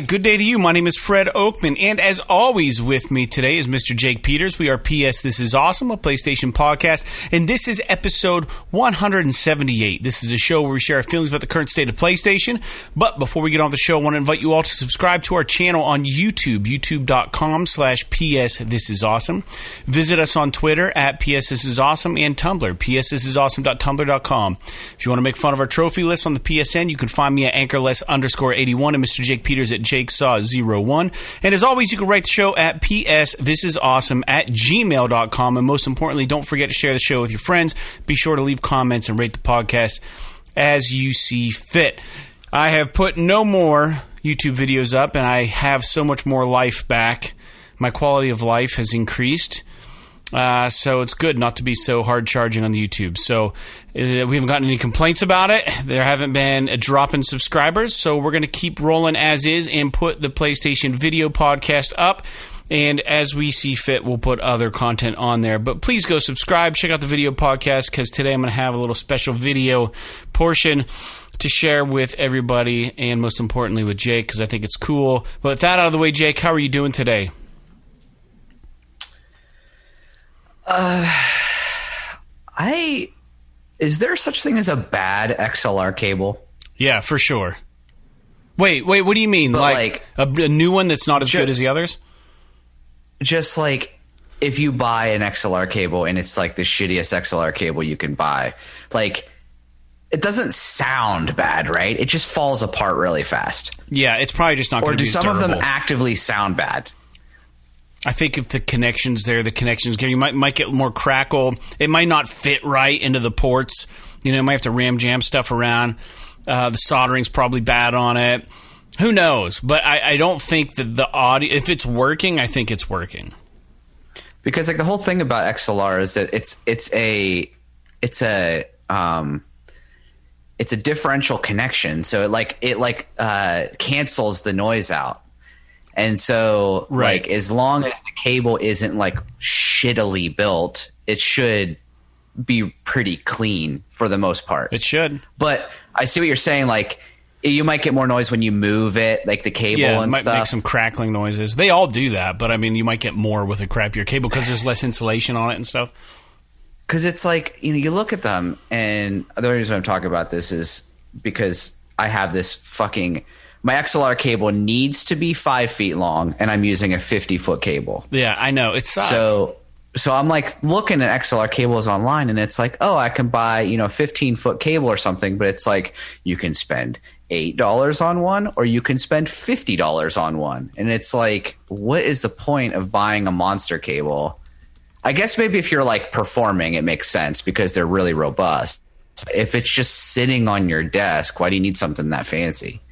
good day to you. My name is Fred Oakman, and as always, with me today is Mr. Jake Peters. We are PS This Is Awesome, a PlayStation podcast, and this is episode 178. This is a show where we share our feelings about the current state of PlayStation. But before we get on the show, I want to invite you all to subscribe to our channel on YouTube, youtube.com slash PS This Is Awesome. Visit us on Twitter at PS This Is Awesome and Tumblr, psthisisawesome.tumblr.com. If you want to make fun of our trophy list on the PSN, you can find me at anchorless underscore 81 and Mr. Jake Peters at jakesaw01. And as always, you can write the show at ps this is awesome at gmail.com. And most importantly, don't forget to share the show with your friends. Be sure to leave comments and rate the podcast as you see fit. I have put no more YouTube videos up, and I have so much more life back. My quality of life has increased. Uh, so it's good not to be so hard charging on the YouTube. So uh, we haven't gotten any complaints about it. There haven't been a drop in subscribers. So we're going to keep rolling as is and put the PlayStation video podcast up. And as we see fit, we'll put other content on there. But please go subscribe, check out the video podcast because today I'm going to have a little special video portion to share with everybody and most importantly with Jake because I think it's cool. But with that out of the way, Jake, how are you doing today? Uh, I is there such thing as a bad XLR cable? Yeah, for sure. Wait, wait, what do you mean? But, Like, a, a new one that's not as Ju- good as the others? Just like if you buy an XLR cable and it's like the shittiest XLR cable you can buy, like it doesn't sound bad, right? It just falls apart really fast. Yeah, it's probably just not Or do some of them actively sound bad? I think if the connections there, the connections get you might might get more crackle. It might not fit right into the ports. You know, you might have to ram jam stuff around. Uh, the soldering's probably bad on it. Who knows? But I, I don't think that the audio. If it's working, I think it's working. because like the whole thing about XLR is that it's it's a it's a um it's a differential connection so it like it like uh cancels the noise out and so Right. like as long as the cable isn't like shittily built it should be pretty clean for the most part It should. but i see what you're saying like you might get more noise when you move it like the cable Yeah, it and might stuff make some crackling noises. They all do that, but I mean, you might get more with a crappier cable because there's less insulation on it and stuff. because it's like you know you look at them and the reason i'm talking about this is because i have this fucking my xlr cable needs to be five feet long and i'm using a 50 foot cable Yeah, I know it sucks. so so i'm like looking at xlr cables online and it's like oh i can buy you know 15 foot cable or something but it's like you can spend eight dollars on one or you can spend fifty dollars on one and it's like what is the point of buying a monster cable I guess maybe if you're like performing, it makes sense because they're really robust. If it's just sitting on your desk, why do you need something that fancy?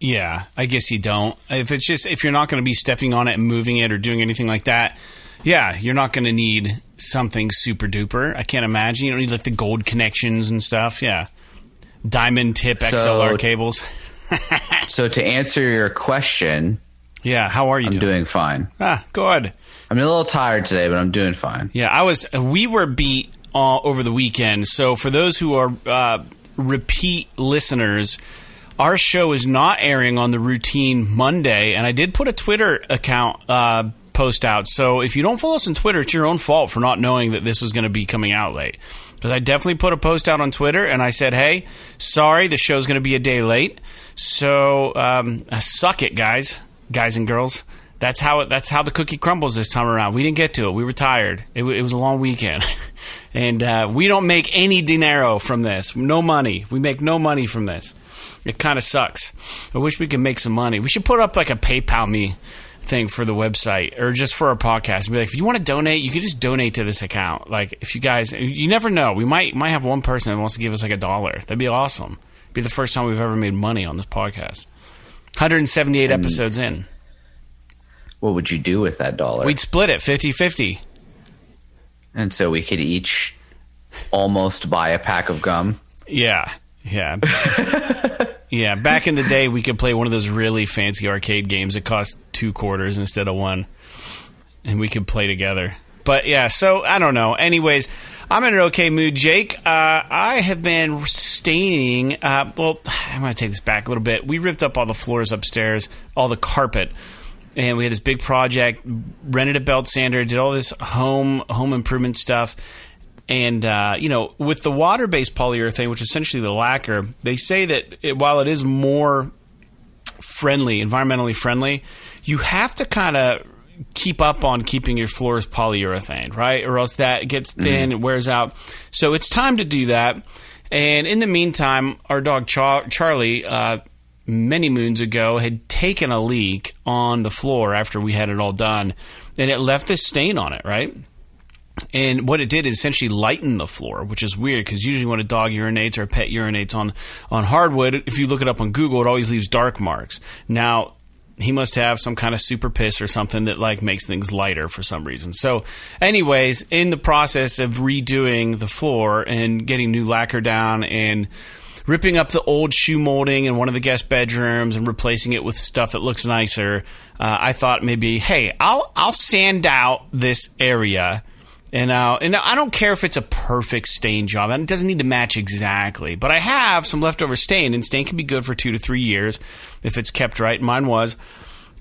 Yeah, I guess you don't. If it's just if you're not going to be stepping on it and moving it or doing anything like that, yeah, you're not going to need something super duper. I can't imagine you don't need like the gold connections and stuff. Yeah, diamond tip So- XLR cables. So to answer your question, Yeah, how are you I'm doing? doing fine. Ah, good. I'm a little tired today, but I'm doing fine. Yeah, I was. We were beat all over the weekend. So for those who are uh, repeat listeners, our show is not airing on the routine Monday, and I did put a Twitter account uh, post out. So if you don't follow us on Twitter, it's your own fault for not knowing that this was going to be coming out late. Because I definitely put a post out on Twitter, and I said, "Hey, sorry, the show's going to be a day late." So um, suck it, guys, guys and girls. That's how it, that's how the cookie crumbles this time around. We didn't get to it. We were tired. It, it was a long weekend, and uh, we don't make any dinero from this. No money. We make no money from this. It kind of sucks. I wish we could make some money. We should put up like a PayPal me thing for the website or just for our podcast and be like, if you want to donate, you can just donate to this account. Like if you guys, you never know. We might might have one person that wants to give us like a dollar. That'd be awesome. Be the first time we've ever made money on this podcast. 178 hmm. episodes in. What would you do with that dollar? We'd split it 50 50. and so we could each almost buy a pack of gum. Yeah. Yeah. yeah. Back in the day, we could play one of those really fancy arcade games that cost two quarters instead of one. And we could play together. But yeah, so I don't know. Anyways, I'm in an okay mood, Jake. Uh, I have been staining. Uh, well, I'm going to take this back a little bit. We ripped up all the floors upstairs, all the carpet, and we had this big project. Rented a belt sander, did all this home home improvement stuff. And uh, you know, with the water-based polyurethane, which is essentially the lacquer, they say that it, while it is more friendly, environmentally friendly, you have to kind of keep up on keeping your floors polyurethane, right? Or else that gets thin, it wears out. So it's time to do that. And in the meantime, our dog Char- Charlie, uh, many moons ago, had taken a leak on the floor after we had it all done, and it left this stain on it, right? And what it did is essentially lighten the floor, which is weird because usually when a dog urinates or a pet urinates on, on hardwood, if you look it up on Google, it always leaves dark marks. Now, he must have some kind of super piss or something that like makes things lighter for some reason. So, anyways, in the process of redoing the floor and getting new lacquer down and ripping up the old shoe molding in one of the guest bedrooms and replacing it with stuff that looks nicer, uh, I thought maybe, hey, I'll I'll sand out this area and uh, and I don't care if it's a perfect stain job. And it doesn't need to match exactly. But I have some leftover stain, and stain can be good for two to three years if it's kept right. Mine was.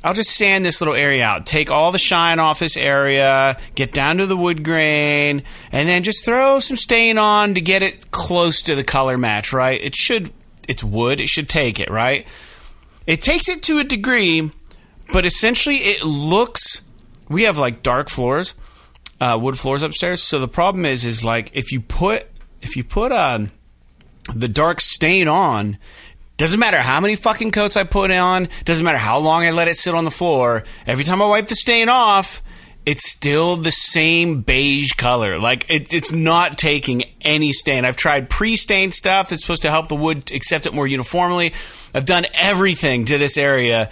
I'll just sand this little area out. Take all the shine off this area, get down to the wood grain, and then just throw some stain on to get it close to the color match, right? It should, it's wood, it should take it, right? It takes it to a degree, but essentially it looks, we have like dark floors uh, wood floors upstairs. So the problem is, is like if you put if you put um, the dark stain on, doesn't matter how many fucking coats I put on, doesn't matter how long I let it sit on the floor. Every time I wipe the stain off, it's still the same beige color. Like it, it's not taking any stain. I've tried pre-stained stuff that's supposed to help the wood accept it more uniformly. I've done everything to this area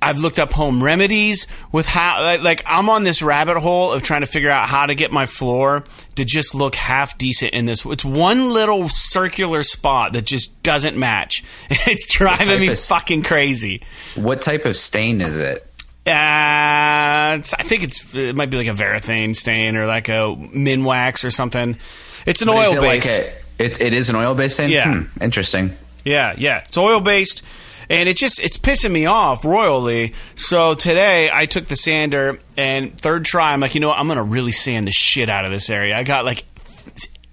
I've looked up home remedies with how like I'm on this rabbit hole of trying to figure out how to get my floor to just look half decent in this. It's one little circular spot that just doesn't match. It's driving me of, fucking crazy. What type of stain is it? Uh, I think it's it might be like a varathane stain or like a Minwax or something. It's an But oil is it based. Like a, it, it is an oil based stain. Yeah. Hmm, interesting. Yeah, yeah. It's oil based. And it's just it's pissing me off royally. So today I took the sander and third try I'm like, you know what, I'm gonna really sand the shit out of this area. I got like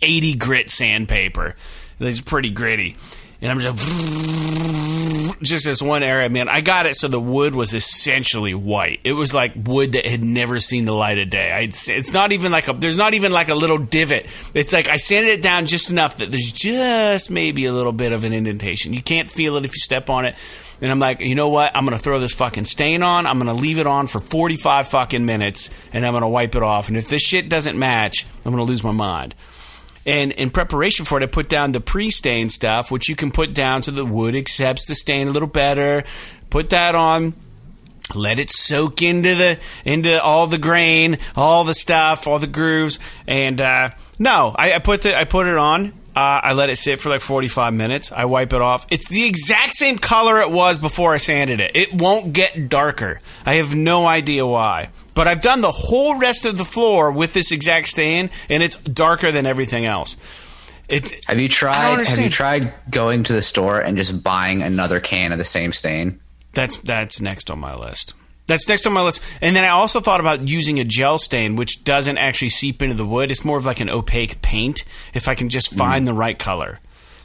eighty grit sandpaper. It's pretty gritty. And I'm just just this one area, man. I got it so the wood was essentially white. It was like wood that had never seen the light of day. I'd, it's not even like a there's not even like a little divot. It's like I sanded it down just enough that there's just maybe a little bit of an indentation. You can't feel it if you step on it. And I'm like, you know what? I'm gonna throw this fucking stain on. I'm gonna leave it on for 45 fucking minutes, and I'm gonna wipe it off. And if this shit doesn't match, I'm gonna lose my mind. And in preparation for it, I put down the pre-stain stuff, which you can put down so the wood accepts the stain a little better. Put that on. Let it soak into the into all the grain, all the stuff, all the grooves. And uh, no, I, I put the I put it on. Uh, I let it sit for like 45 minutes. I wipe it off. It's the exact same color it was before I sanded it. It won't get darker. I have no idea why. But I've done the whole rest of the floor with this exact stain, and it's darker than everything else. It's Have you tried? Have you tried going to the store and just buying another can of the same stain? That's that's next on my list. That's next on my list. And then I also thought about using a gel stain, which doesn't actually seep into the wood. It's more of like an opaque paint. If I can just mm. find the right color,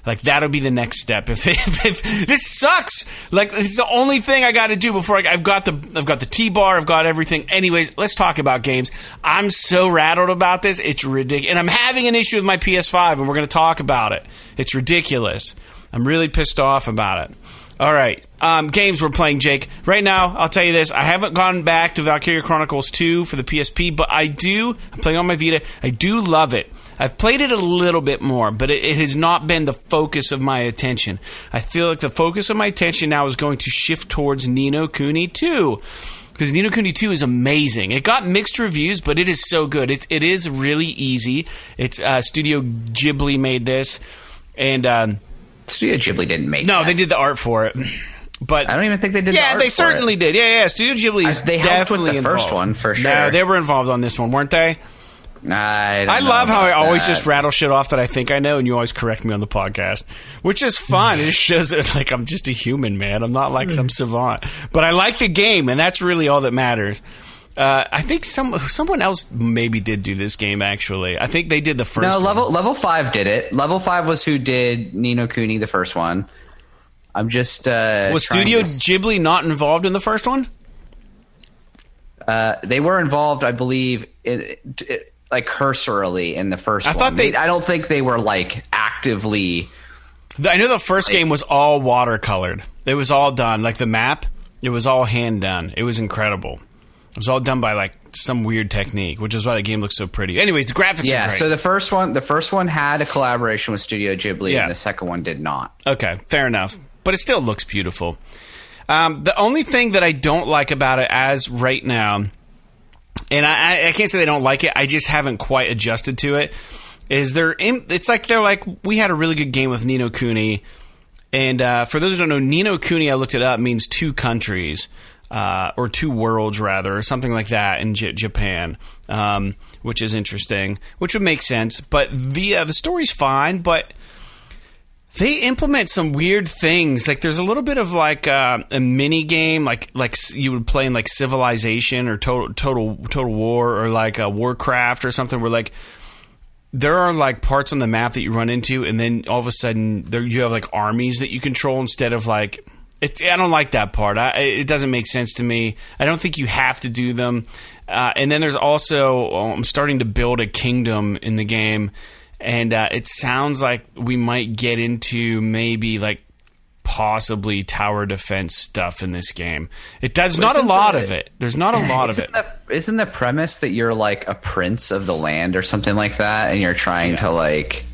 like that'll be the next step. If, if, if this sucks, like this is the only thing I got to do before I, I've got the I've got the T bar, I've got everything. Anyways, let's talk about games. I'm so rattled about this. It's ridiculous, and I'm having an issue with my PS5, and we're going to talk about it. It's ridiculous. I'm really pissed off about it. All right. Um, games we're playing, Jake. Right now, I'll tell you this. I haven't gone back to Valkyria Chronicles 2 for the PSP, but I do. I'm playing on my Vita. I do love it. I've played it a little bit more, but it, it has not been the focus of my attention. I feel like the focus of my attention now is going to shift towards Ni no Kuni 2 because Ni no Kuni 2 is amazing. It got mixed reviews, but it is so good. It, it is really easy. It's uh, Studio Ghibli made this, and um, Studio Ghibli didn't make. no, that. they did the art for it. But I don't even think they did. the yeah, art they certainly it. did. Yeah, yeah. Studio Ghibli is I- they helped with definitely the first involved. one, for sure. No, they were involved on this one, weren't they? I, don't I love how I always that. just rattle shit off that I think I know, and you always correct me on the podcast, which is fun. it just shows that like I'm just a human, man. I'm not like some savant, but I like the game, and that's really all that matters. Uh, I think some someone else maybe did do this game. Actually, I think they did the first. No, one. level level five did it. Level five was who did Ni no Kuni the first one. I'm just uh, was Studio to Ghibli not involved in the first one? Uh, they were involved, I believe, in, it, like cursorily in the first. I one. thought they- I don't think they were like actively. I know the first game was all watercolored. It was all done like the map. It was all hand done. It was incredible. It was all done by like some weird technique, which is why the game looks so pretty. Anyways, the graphics Yeah. are great. So the first one, the first one had a collaboration with Studio Ghibli, Yeah. and the second one did not. Okay, fair enough. But it still looks beautiful. Um, the only thing that I don't like about it as right now, and I, I- can't say they don't like it, I just haven't quite adjusted to it, is they're it's like they're like, we had a really good game with Ni no Kuni. And uh, for those who don't know, Ni no Kuni, I looked it up, means two countries. Uh, or two worlds, rather, or something like that in J- Japan, um, which is interesting, which would make sense. But the uh, the story's fine, but they implement some weird things. Like there's a little bit of like uh, a mini game, like like you would play in like Civilization or Total Total Total War or like uh, Warcraft or something, where like there are like parts on the map that you run into, and then all of a sudden there you have like armies that you control instead of like. It's, I don't like that part. I, it doesn't make sense to me. I don't think you have to do them. Uh, and then there's also oh, I'm starting to build a kingdom in the game, and uh, it sounds like we might get into maybe like possibly tower defense stuff in this game. It does not a lot the- of it. There's not a lot of it. The, isn't the premise that you're like a prince of the land or something like that, and you're trying to like,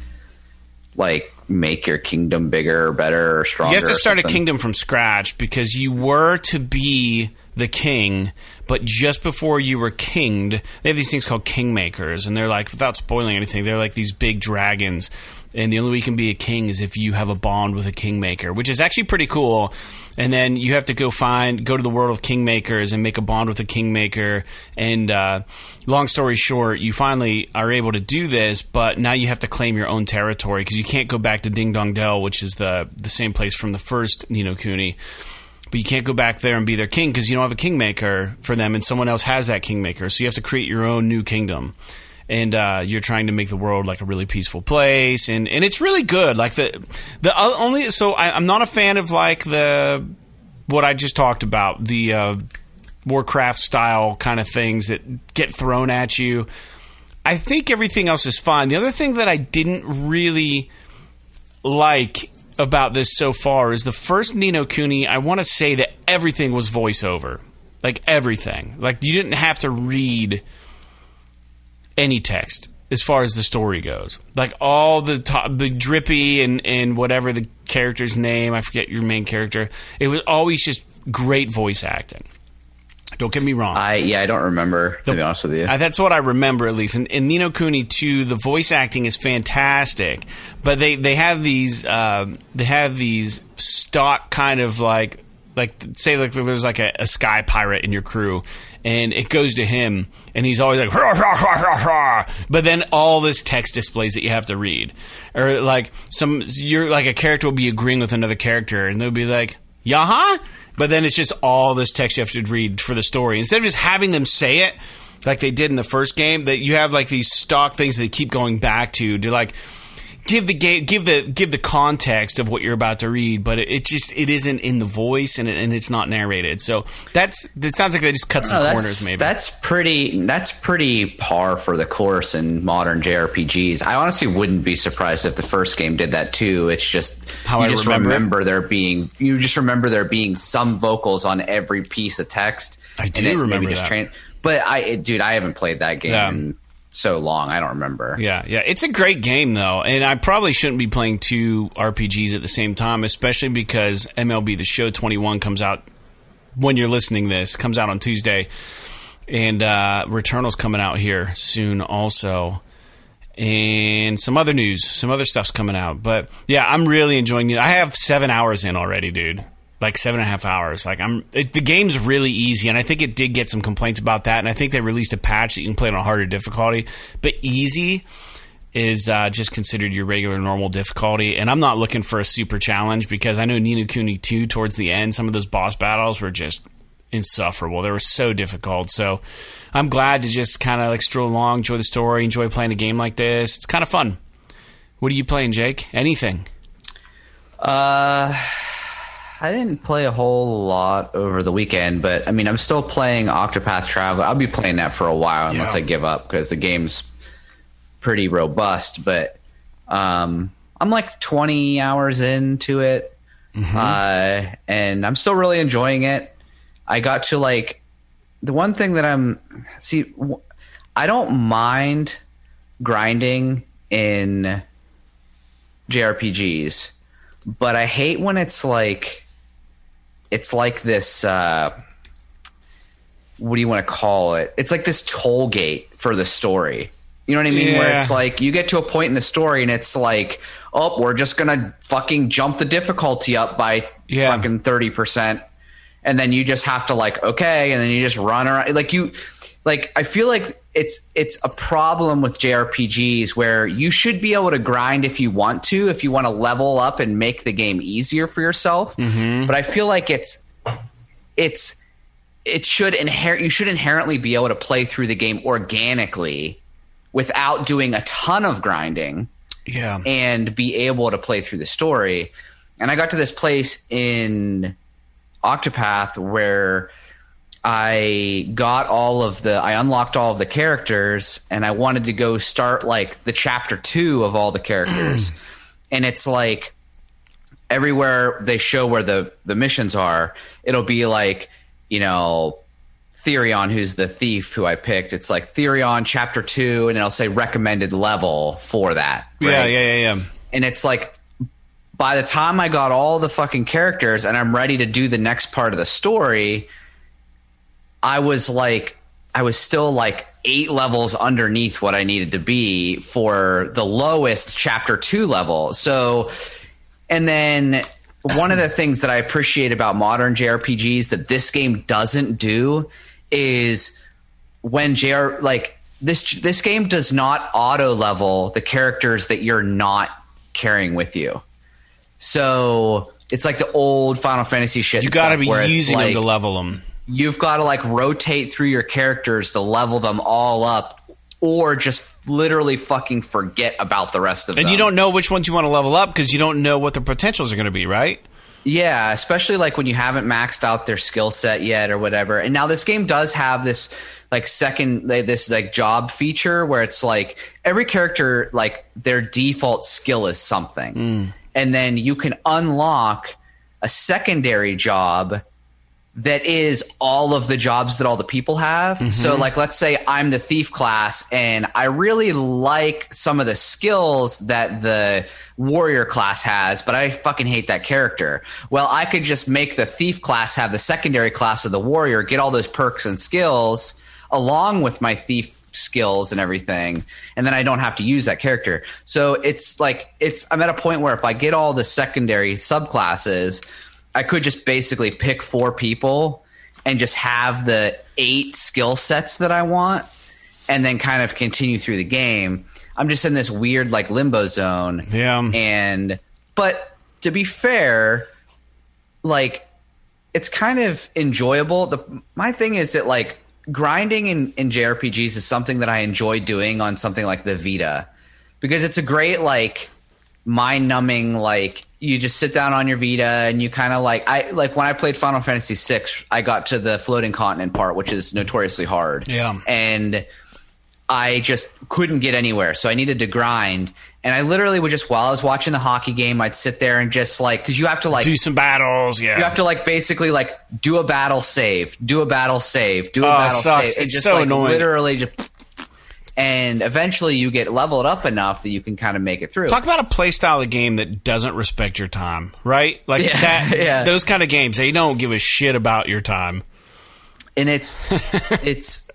like make your kingdom bigger or better or stronger? You have to start a kingdom from scratch because you were to be the king, but just before you were kinged, they have these things called kingmakers, and they're like, without spoiling anything, they're like these big dragons. And the only way you can be a king is if you have a bond with a kingmaker, which is actually pretty cool. And then you have to go find, go to the world of kingmakers and make a bond with a kingmaker. And uh, long story short, you finally are able to do this, but now you have to claim your own territory because you can't go back to Ding Dong Dell, which is the the same place from the first Ni no Kuni. But you can't go back there and be their king because you don't have a kingmaker for them, and someone else has that kingmaker. So you have to create your own new kingdom, and uh, you're trying to make the world like a really peaceful place, and, and it's really good. Like the the only so I, I'm not a fan of like the what I just talked about the uh, Warcraft style kind of things that get thrown at you. I think everything else is fine. The other thing that I didn't really like about this so far is the first Ni no Kuni. I want to say that everything was voiceover, like everything. Like you didn't have to read any text as far as the story goes. Like all the top, the drippy and and whatever the character's name, I forget your main character. It was always just great voice acting. Don't get me wrong. I yeah, I don't remember to be honest with you. Uh, that's what I remember at least. And in Ni no Kuni 2, the voice acting is fantastic, but they they have these uh, they have these stock kind of like like say like there's like a, a sky pirate in your crew. And it goes to him, and he's always like, but then all this text displays that you have to read, or like some you're like a character will be agreeing with another character, and they'll be like, "Yaha," but then it's just all this text you have to read for the story. Instead of just having them say it like they did in the first game that you have like these stock things that they keep going back to to like give the game give the give the context of what you're about to read but it, it just it isn't in the voice and, it, and it's not narrated so that's it sounds like they just cut some No, corners maybe that's pretty. That's pretty par for the course in modern JRPGs. I honestly wouldn't be surprised if the first game did that too. It's just How you I just remember remember there being you just remember there being some vocals on every piece of text. I do remember just that. train. But I, dude, I haven't played that game Yeah. So long. I don't remember. Yeah, yeah. It's a great game though, and I probably shouldn't be playing two RPGs at the same time, especially because MLB The Show 21 comes out when you're listening this comes out on Tuesday, and uh, Returnal's coming out here soon also. And some other news, some other stuff's coming out. But yeah, I'm really enjoying it. I have seven hours in already, dude. Like seven and a half hours. Like I'm, it, the game's really easy, and I think it did get some complaints about that. And I think they released a patch that you can play on harder difficulty, but easy is uh, just considered your regular normal difficulty. And I'm not looking for a super challenge because I know Ni no Kuni 2 towards the end, some of those boss battles were just insufferable. They were so difficult. So I'm glad to just kind of like stroll along, enjoy the story, enjoy playing a game like this. It's kind of fun. What are you playing, Jake? Anything? Uh, I didn't play a whole lot over the weekend, but I mean, I'm still playing Octopath Traveler. I'll be playing that for a while unless Yeah. I give up because the game's pretty robust. But um, I'm like 20 hours into it, uh, and I'm still really enjoying it. I got to like the one thing that I'm see. w- I don't mind grinding in JRPGs, but I hate when it's like it's like this uh what do you want to call it? It's like this toll gate for the story. You know what I mean? Where it's like you get to a point in the story and it's like, oh, we're just gonna fucking jump the difficulty up by Yeah. fucking thirty percent, and then you just have to like, okay, and then you just run around. Like you, like I feel like it's it's a problem with JRPGs where you should be able to grind if you want to, if you want to level up and make the game easier for yourself. Mm-hmm. But I feel like it's it's it should inherit you should inherently be able to play through the game organically without doing a ton of grinding Yeah. and be able to play through the story. And I got to this place in Octopath where I got all of the I unlocked all of the characters and I wanted to go start like the chapter 2 of all the characters. Mm. and it's like everywhere they show where the the missions are, it'll be like, you know, Therion, who's the thief who I picked. It's like Therion chapter two, and it'll say recommended level for that. Yeah, yeah, yeah, yeah. And it's like by the time I got all the fucking characters and I'm ready to do the next part of the story, I was like, I was still like eight levels underneath what I needed to be for the lowest chapter two level. So, and then one of the things that I appreciate about modern JRPGs that this game doesn't do is when JR like this this game does not auto level the characters that you're not carrying with you. So it's like the old Final Fantasy shit. You got to be using like, them to level them. You've got to like rotate through your characters to level them all up, or just literally fucking forget about the rest of And them. And you don't know which ones you want to level up because you don't know what their potentials are going to be, right? Yeah, especially like when you haven't maxed out their skill set yet or whatever. And now this game does have this like second this like job feature where it's like every character like their default skill is something. Mm. And then you can unlock a secondary job that is all of the jobs that all the people have. So, mm-hmm. like, let's say I'm the thief class and I really like some of the skills that the warrior class has, but I fucking hate that character. Well, I could just make the thief class have the secondary class of the warrior, get all those perks and skills along with my thief skills and everything and then I don't have to use that character. So it's like it's I'm at a point where if I get all the secondary subclasses, I could just basically pick four people and just have the eight skill sets that I want and then kind of continue through the game. I'm just in this weird like limbo zone. Yeah. And but to be fair, like it's kind of enjoyable. The my thing is that like grinding in, in JRPGs is something that I enjoy doing on something like the Vita because it's a great like mind numbing like you just sit down on your Vita and you kind of like I like when I played Final Fantasy VI, I got to the floating continent part, which is notoriously hard. Yeah. and I just couldn't get anywhere, so I needed to grind. And I literally would just while I was watching the hockey game, I'd sit there and just like because you have to like Do some battles, yeah. you have to like basically like do a battle save, do a battle save, do a Oh, battle save. It's just so like annoying. literally just and eventually you get leveled up enough that you can kind of make it through. Talk about a play style of game that doesn't respect your time, right? Like Yeah, that. yeah. Those kind of games, they don't give a shit about your time. and it's it's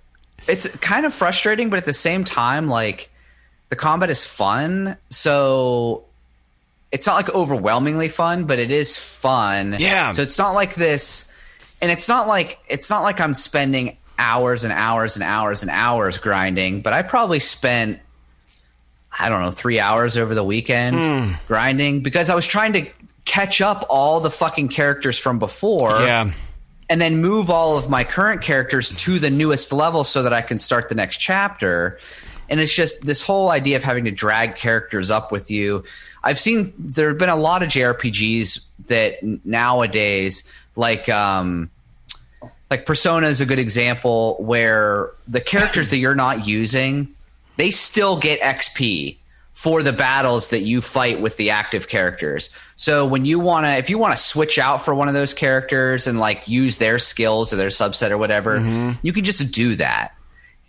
it's kind of frustrating, but at the same time, like the combat is fun. So it's not like overwhelmingly fun, but it is fun. Yeah. So it's not like this, and it's not like it's not like I'm spending hours and hours and hours and hours grinding. But I probably spent I don't know three hours over the weekend Hmm. grinding because I was trying to catch up all the fucking characters from before Yeah. and then move all of my current characters to the newest level so that I can start the next chapter. And it's just this whole idea of having to drag characters up with you. I've seen there have been a lot of JRPGs that nowadays, like um, like Persona is a good example where the characters that you're not using, they still get XP for the battles that you fight with the active characters. So when you want to if you want to switch out for one of those characters and like use their skills or their subset or whatever, mm-hmm. you can just do that.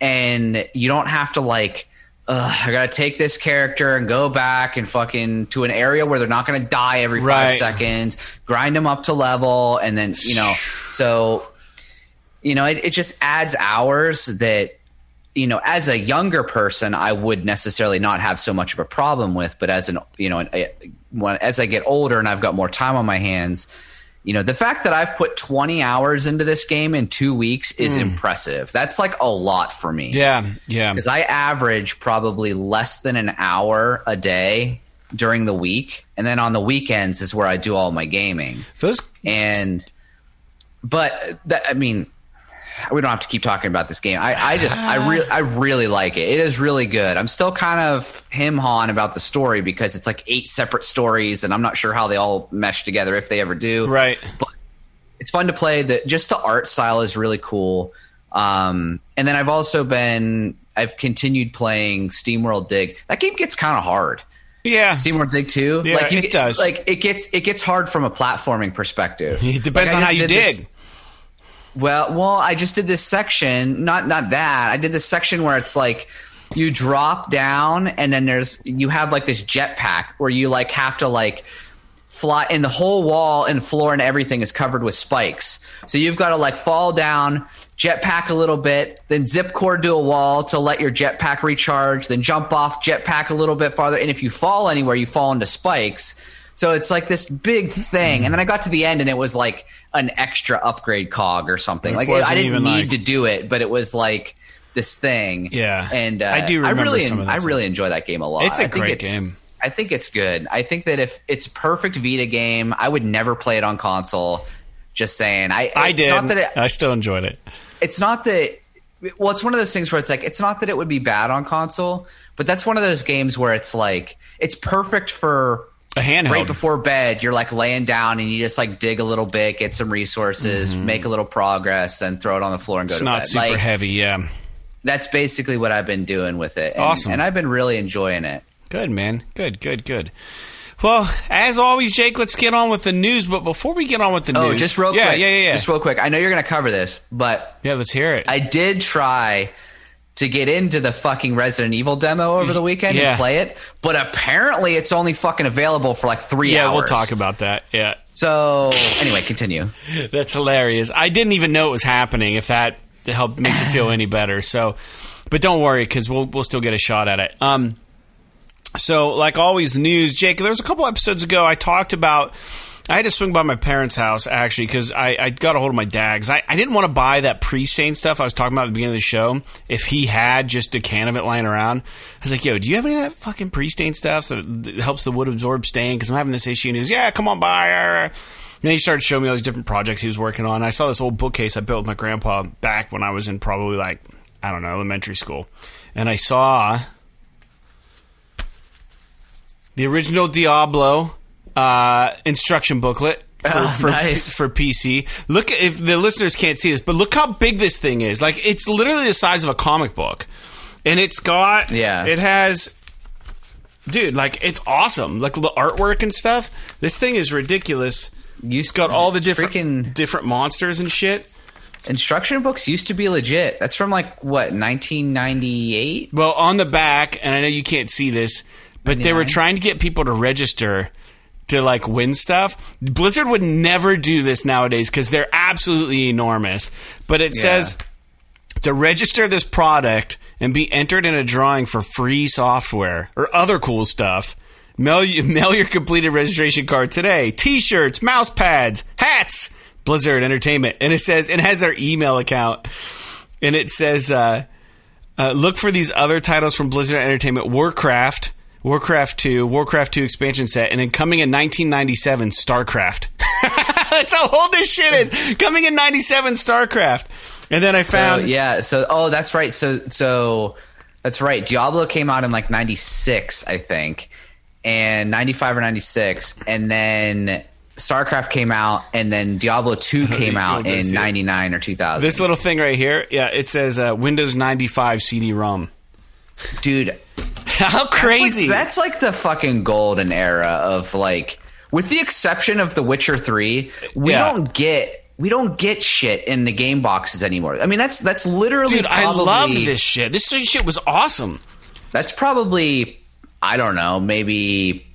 And you don't have to like I gotta take this character and go back and fucking to an area where they're not gonna die every five Right. seconds, grind them up to level, and then you know, so you know, it, it just adds hours that you know, as a younger person, I would necessarily not have so much of a problem with, but as an you know, a, when, as I get older and I've got more time on my hands, you know, the fact that I've put 20 hours into this game in two weeks is hmm. impressive. That's like a lot for me Yeah. Yeah. because I average probably less than an hour a day during the week, and then on the weekends is where I do all my gaming. Those And but that, I mean, we don't have to keep talking about this game. I, I just I really I really like it. It is really good. I'm still kind of him hawing about the story because it's like eight separate stories, and I'm not sure how they all mesh together if they ever do right. but it's fun to play. The just the art style is really cool. Um, and then I've also been I've continued playing SteamWorld Dig. That game gets kind of hard. Yeah. SteamWorld Dig too. Yeah, like you it does. Like it gets it gets hard from a platforming perspective. It depends Like, on how you dig. this- well, well, I just did this section. Not not that. I did this section where it's like you drop down and then there's you have like this jetpack where you like have to like fly and the whole wall and floor and everything is covered with spikes. So you've got to like fall down, jetpack a little bit, then zip cord to a wall to let your jetpack recharge, then jump off, jetpack a little bit farther. And if you fall anywhere, you fall into spikes. So it's like this big thing. And then I got to the end and it was like an extra upgrade cog or something. It Like I didn't even need like- to do it, but it was like this thing. Yeah. And uh, I do remember really, I really enjoy that game a lot. It's a I think great game. I think it's good. I think that if it's perfect Vita game, I would never play it on console. Just saying. I I it's did. Not that it, I still enjoyed it. it's not that. Well, it's one of those things where it's like it's not that it would be bad on console, but that's one of those games where it's like it's perfect for A handheld. right before bed. You're like laying down and you just like dig a little bit, get some resources, make a little progress, and throw it on the floor and go Mm-hmm. it's to not bed. super Like, heavy. Yeah. that's basically what I've been doing with it. And, Awesome. and I've been really enjoying it. Good, man. Good, good, good. Well, as always, Jake, let's get on with the news. But before we get on with the Oh, news, just real yeah, quick. Yeah, yeah, yeah. Just real quick. I know you're going to cover this, but yeah, let's hear it. I did try to get into the fucking Resident Evil demo over the weekend Yeah. and play it, but apparently it's only fucking available for like three yeah, hours. Yeah, we'll talk about that. Yeah, So anyway, continue. that's hilarious. I didn't even know it was happening. If that help makes you feel any better, so. But don't worry, because we'll we'll still get a shot at it. Um. So, like always, news, Jake. There was a couple episodes ago I talked about. I had to swing by my parents' house actually because I, I got a hold of my dad I, I didn't want to buy that pre-stain stuff I was talking about at the beginning of the show. If he had just a can of it lying around, I was like, "Yo, do you have any of that fucking pre-stain stuff so that helps the wood absorb stain?" Because I'm having this issue. And he goes, "Yeah, come on by." And then he started showing me all these different projects he was working on. I saw this old bookcase I built with my grandpa back when I was in probably like I don't know elementary school, and I saw the original Diablo uh, instruction booklet for, Oh, for, nice. for PC. Look, if the listeners can't see this, but look how big this thing is. Like it's literally the size of a comic book, and it's got Yeah. it has. Dude, like it's awesome. Like the artwork and stuff. This thing is ridiculous. You got all the different freaking different monsters and shit. instruction books used to be legit. That's from like what 1998. Well, on the back, and I know you can't see this, but they were trying to get people to register to like win stuff. Blizzard would never do this nowadays because they're absolutely enormous. But it Yeah. says to register this product and be entered in a drawing for free software or other cool stuff. Mail, mail your completed registration card today. T-shirts, mouse pads, hats. Blizzard Entertainment, and it says it has their email account, and it says uh, uh, look for these other titles from Blizzard Entertainment: Warcraft, Warcraft Two, Warcraft Two expansion set, and then coming in 1997, StarCraft. That's how old this shit is. Coming in 97, StarCraft, and then I found So, yeah. So oh, that's right. So so that's right. Diablo came out in like '96, I think, and '95 or '96, and then StarCraft came out, and then Diablo 2 came out in '99 or 2000. this little thing right here. Yeah, it says uh, Windows 95 CD-ROM. dude, How crazy! That's like, that's like the fucking golden era of like, with the exception of The Witcher Three, we Yeah. don't get. We don't get shit in the game boxes anymore. I mean, that's that's literally. Dude, I love this shit. This shit was awesome. That's probably, I don't know, maybe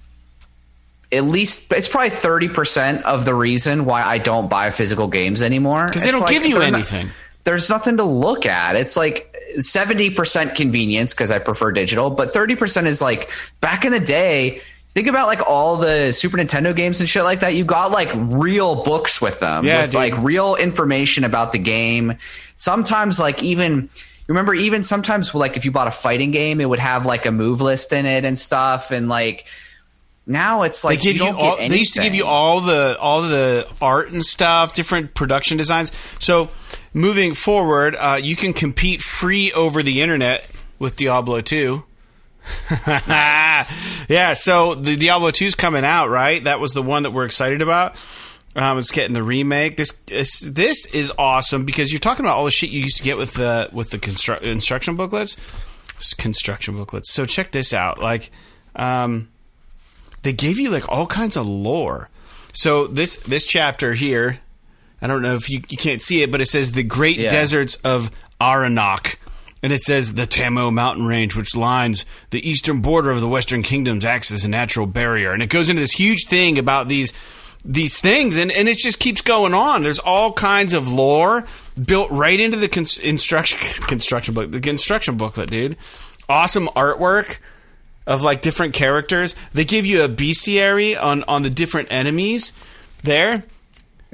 at least it's probably thirty percent of the reason why I don't buy physical games anymore. Because they don't like give you they're not- anything. there's nothing to look at. It's like seventy percent convenience because I prefer digital, but thirty percent is like back in the day. Think about like all the Super Nintendo games and shit like that. You got like real books with them, Yeah, with dude. like real information about the game. Sometimes, like even remember, even sometimes like if you bought a fighting game, it would have like a move list in it and stuff. And like now, it's They like give you, don't all, they used to give you all the all the art and stuff, different production designs. So moving forward, uh, you can compete free over the internet with Diablo 2. yeah, so the Diablo 2 is coming out, right? That was the one that we're excited about. Um, it's getting the remake. This, this this is awesome because you're talking about all the shit you used to get with the with the constru- instruction booklets, construction booklets. So check this out. Like, um, they gave you like all kinds of lore. So this this chapter here, I don't know if you you can't see it, but it says the great Yeah. deserts of Aranok. And it says the Tamoe mountain range, which lines the eastern border of the Western Kingdoms, acts as a natural barrier. And it goes into this huge thing about these these things, and, and it just keeps going on. There's all kinds of lore built right into the cons- instruction construction book, the construction booklet, dude. Awesome artwork of like different characters. They give you a bestiary on on the different enemies there.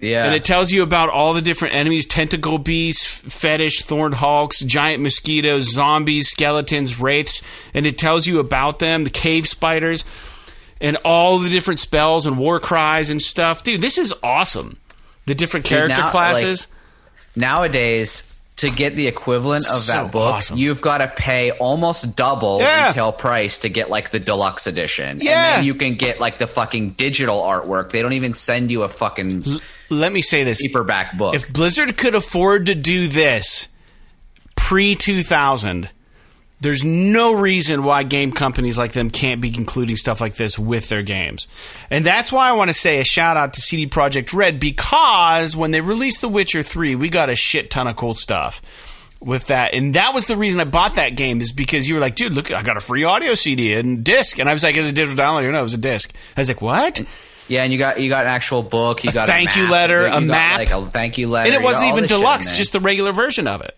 Yeah. And it tells you about all the different enemies tentacle beasts, fetish, thorned hawks, giant mosquitoes, zombies, skeletons, wraiths. And it tells you about them, the cave spiders, and all the different spells and war cries and stuff. Dude, this is awesome. The different character now, classes. nowadays to get the equivalent of So that book awesome. you've got to pay almost double Yeah. retail price to get like the deluxe edition Yeah. and then you can get like the fucking digital artwork they don't even send you a fucking Let me say this. paperback book If Blizzard could afford to do this pre 2000, there's no reason why game companies like them can't be including stuff like this with their games. And that's why I want to say a shout out to CD Projekt Red because when they released The Witcher 3, we got a shit ton of cool stuff with that. And that was the reason I bought that game is because you were like, dude, look, I got a free audio CD and disc. And I was like, is it a digital download? No, it was a disc. I was like, what? yeah and you got you got an actual book you got thank you map, letter, you a got, map. like a thank you letter And it wasn't even this shit deluxe, just the regular version of it.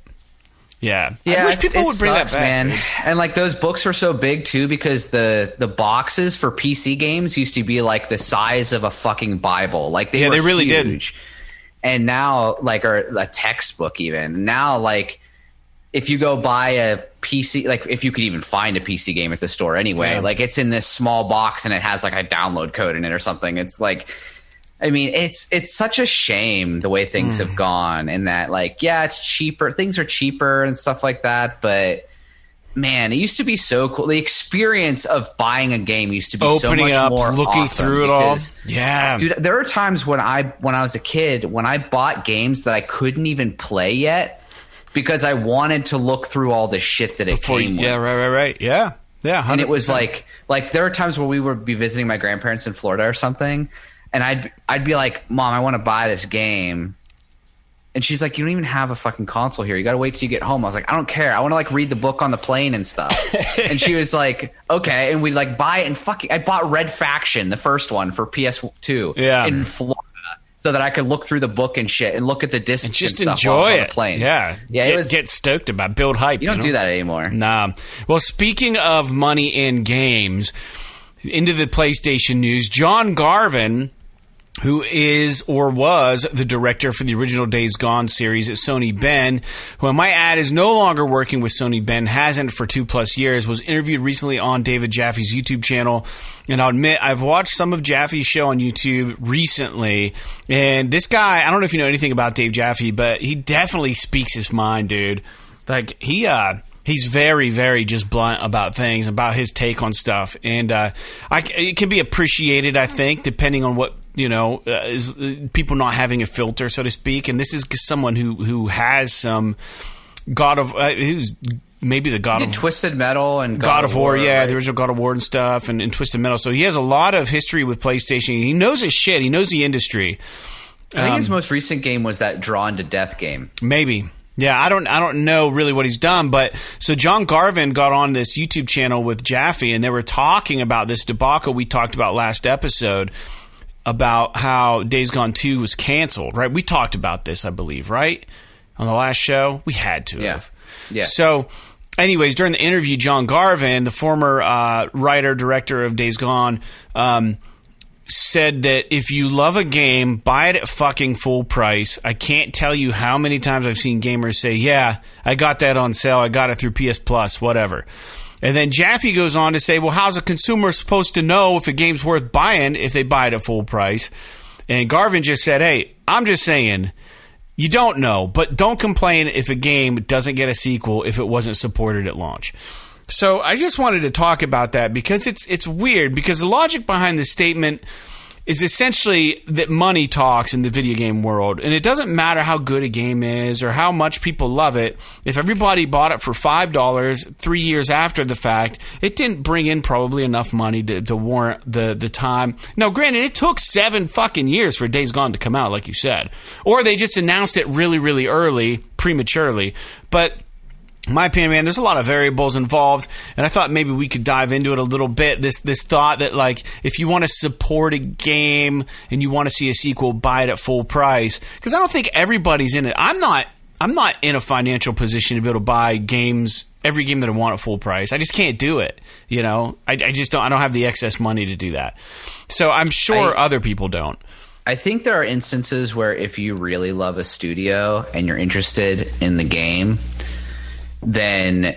Yeah. Yeah, I wish people it would bring sucks, that back. man. dude. And like those books were so big too because the the boxes for PC games used to be like the size of a fucking Bible. Like they Yeah, were they really did. huge. And now like or a textbook even. Now like if you go buy a PC like if you could even find a PC game at the store anyway, Yeah. like it's in this small box and it has like a download code in it or something. It's like I mean, it's it's such a shame the way things Hmm. have gone, and that like, yeah, it's cheaper. Things are cheaper and stuff like that, but man, it used to be so cool. The experience of buying a game used to be so much up, more looking awesome through it all. Yeah. Dude, there are times when I when I was a kid when I bought games that I couldn't even play yet because I wanted to look through all the shit that it Before came yeah, with. right, right, right. Yeah. Yeah. And it was like like there are times where we would be visiting my grandparents in Florida or something, and I'd I'd be like, "Mom, I want to buy this game." And she's like, "You don't even have a fucking console here. You got to wait till you get home." I was like, "I don't care. I want to like read the book on the plane and stuff." and she was like, "Okay." And we like buy it and fucking I bought Red Faction, the first one for PS2 Yeah. in Florida. So that I could look through the book and shit and look at the discs and just and enjoy on the plane. Yeah. yeah. Get, it was. get stoked about build hype. you don't know? do that anymore. Nah. Well, speaking of money in games, into the PlayStation news. John Garvin who is or was the director for the original Days Gone series at Sony Bend, who I might add is no longer working with Sony Bend, hasn't for two plus years, was interviewed recently on David Jaffe's YouTube channel. And I'll admit, I've watched some of Jaffe's show on YouTube recently. And this guy, I don't know if you know anything about Dave Jaffe, but he definitely speaks his mind, dude. Like, he, uh, he's very very just blunt about things about his take on stuff and uh, I, it can be appreciated i think depending on what you know uh, is uh, people not having a filter so to speak and this is someone who who has some god of uh, who's maybe the god of Twisted Metal and God, of War, yeah, right? the original God of War and stuff, and, and Twisted Metal. So he has a lot of history with PlayStation. He knows his shit. He knows the industry. I think Um, his most recent game was that Drawn to Death game. Maybe. Yeah, I don't I don't know really what he's done, but so John Garvin got on this YouTube channel with Jaffe and they were talking about this debacle we talked about last episode about how Days Gone 2 was canceled, right? We talked about this, I believe, right? On the last show. We had to Yeah. have. Yeah. So anyways, during the interview, John Garvin, the former uh, writer director of Days Gone, um, said that if you love a game, buy it at fucking full price. I can't tell you how many times I've seen gamers say, "Yeah, I got that on sale. I got it through PS Plus, whatever." And then Jaffe goes on to say, "Well, how's a consumer supposed to know if a game's worth buying if they buy it at full price?" And Garvin just said, "Hey, I'm just saying." You don't know, but don't complain if a game doesn't get a sequel if it wasn't supported at launch. So I just wanted to talk about that because it's it's weird because the logic behind the statement is essentially that money talks in the video game world and it doesn't matter how good a game is or how much people love it. If everybody bought it for $5 3 years after the fact it didn't bring in probably enough money to, to warrant the the time. Now granted it took 7 fucking years for Days Gone to come out like you said. Or they just announced it really really early prematurely. But my opinion, man, there's a lot of variables involved, and I thought maybe we could dive into it a little bit. This this thought that like if you want to support a game and you want to see a sequel, buy it at full price. Because I don't think everybody's in it. I'm not. I'm not in a financial position to be able to buy games every game that I want at full price. I just can't do it. You know, I, I just don't. I don't have the excess money to do that. So I'm sure I- other people don't. I think there are instances where if you really love a studio and you're interested in the game, then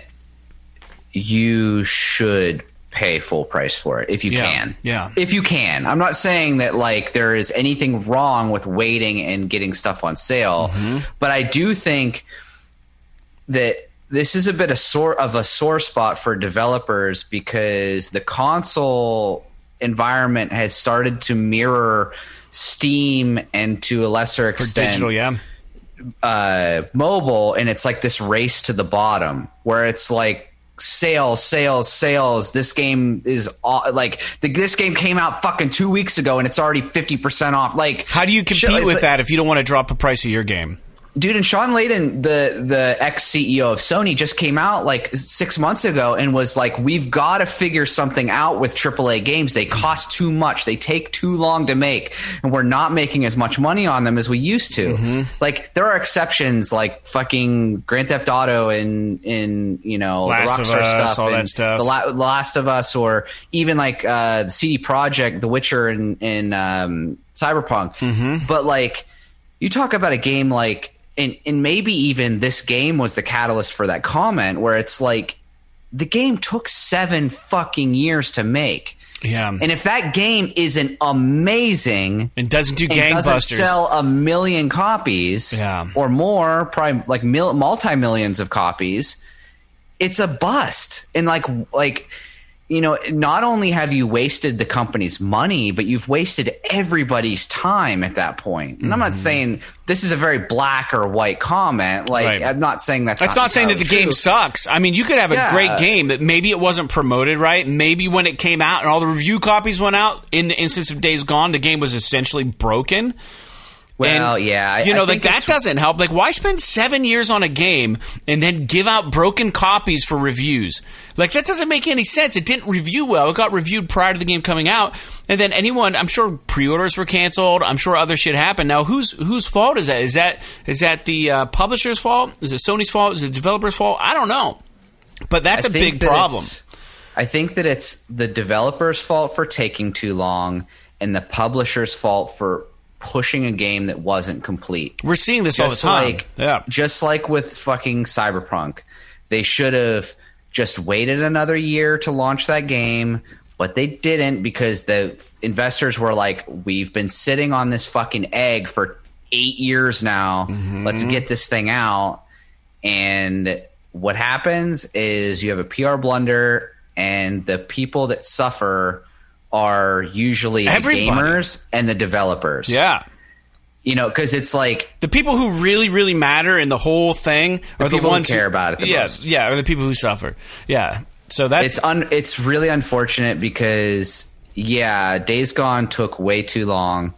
you should pay full price for it if you Yeah, can. yeah. If you can. I'm not saying that like there is anything wrong with waiting and getting stuff on sale, Mm-hmm. but I do think that this is a bit of sore of a sore spot for developers because the console environment has started to mirror Steam and to a lesser For extent digital, yeah. Uh, mobile, and it's like this race to the bottom where it's like sales, sales, sales. This game is like the, this game came out fucking two weeks ago and it's already fifty percent off. Like, How do you compete with like- that if you don't want to drop the price of your game? Dude and shawn layden the the ex ceo of sony just came out like six months ago and was like we've got to figure something out with aaa games they cost too much they take too long to make and we're not making as much money on them as we used to Mm-hmm. like there are exceptions like fucking grand theft auto and in you know Last the rockstar Us, stuff all that and stuff. the La- last of us or even like uh the cd projekt the witcher and, and um cyberpunk Mm-hmm. but like you talk about a game like and and maybe even this game was the catalyst for that comment where it's like the game took seven fucking years to make Yeah. and if that game isn't amazing and doesn't do and doesn't gangbusters. sell a million copies Yeah. or more probably like mil- multi-millions of copies it's a bust and like like you know not only have you wasted the company's money but you've wasted everybody's time at that point. and i'm not saying this is a very black or white comment like Mm-hmm. Right. i'm not saying that's That's not saying that the entirely game sucks. I mean, you could have a Yeah. great game that maybe it wasn't promoted right. Maybe when it came out and all the review copies went out, in the instance of Days Gone, the game was essentially broken. Well And, yeah I- you know, I like that doesn't help. Like, why spend seven years on a game and then give out broken copies for reviews? Like, that doesn't make any sense. It didn't review well. It got reviewed prior to the game coming out, and then anyone, I'm sure, pre-orders were canceled. I'm sure other shit happened. Now, whose whose fault is that? Is that is that the uh, publisher's fault? Is it Sony's fault? Is it the developer's fault? I don't know. But that's I a big that problem. I think that it's the developer's fault for taking too long and the publisher's fault for pushing a game that wasn't complete. We're seeing this just all the time. Like, yeah. Just like with fucking Cyberpunk. They should have just waited another year to launch that game, but they didn't because the investors were like, we've been sitting on this fucking egg for eight years now. Mm-hmm. Let's get this thing out. And what happens is you have a PR blunder, and the people that suffer are usually Everybody. the gamers and the developers. Yeah. You know, because it's like the people who really, really matter in the whole thing are the, the ones who care about it. yeah, most. yeah, are the people who suffer. Yeah, so that's it's un, it's really unfortunate because yeah, Days Gone took way too long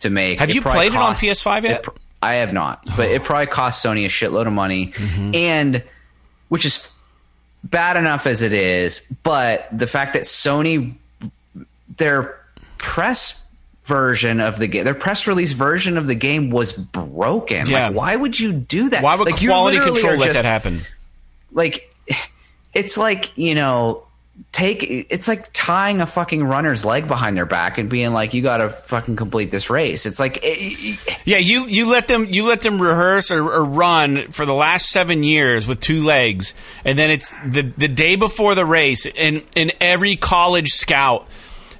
to make. Have it you played cost, it on PS5 yet? It, I have not, but it probably cost Sony a shitload of money, mm-hmm. and which is bad enough as it is. But the fact that Sony, their press version of the game, their press release version of the game was broken. Yeah. Like, why would you do that? Why would like, quality control let just, that happen? Like, it's like you know take it's like tying a fucking runner's leg behind their back and being like you got to fucking complete this race it's like it, yeah you you let them you let them rehearse or, or, run for the last seven years with two legs and then it's the the day before the race and and every college scout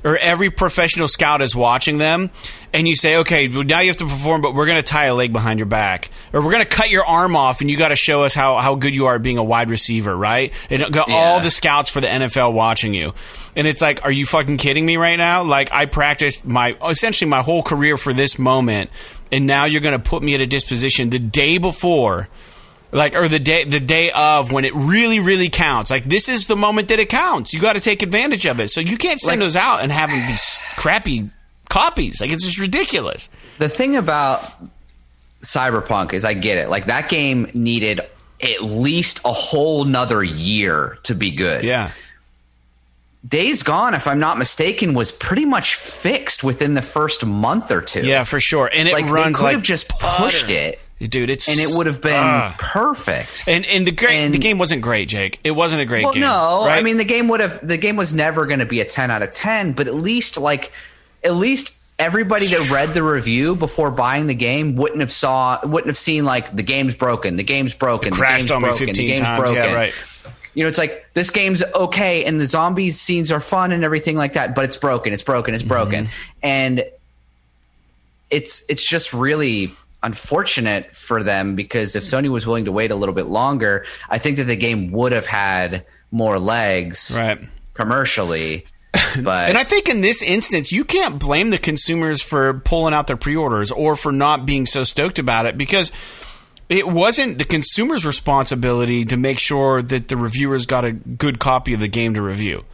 or every professional scout is watching them and you say, okay, now you have to perform, but we're going to tie a leg behind your back, or we're going to cut your arm off, and you got to show us how, how good you are at being a wide receiver, right? And got yeah. all the scouts for the NFL watching you, and it's like, are you fucking kidding me right now? Like I practiced my essentially my whole career for this moment, and now you're going to put me at a disposition the day before like or the day the day of when it really really counts like this is the moment that it counts you got to take advantage of it so you can't send like, those out and have them be crappy copies. Like it's just ridiculous. The thing about Cyberpunk is I get it. Like that game needed at least a whole nother year to be good. Yeah. Days Gone, if I'm not mistaken, was pretty much fixed within the first month or two. Yeah, for sure. And it like, runs they could like have just pushed it dude. It's and it would have been uh, perfect. And and the great and, the game wasn't great, Jake. It wasn't a great well, game. No, right? I mean the game would have the game was never going to be a ten out of ten, but at least like at least everybody that read the review before buying the game wouldn't have saw wouldn't have seen like the game's broken, the game's broken, it the game's broken, the game's times. broken. Yeah, right. You know, it's like this game's okay and the zombie scenes are fun and everything like that, but it's broken, it's broken, it's broken. Mm-hmm. And it's it's just really unfortunate for them because if Sony was willing to wait a little bit longer, I think that the game would have had more legs right. commercially. But and I think in this instance, you can't blame the consumers for pulling out their pre-orders or for not being so stoked about it because it wasn't the consumer's responsibility to make sure that the reviewers got a good copy of the game to review.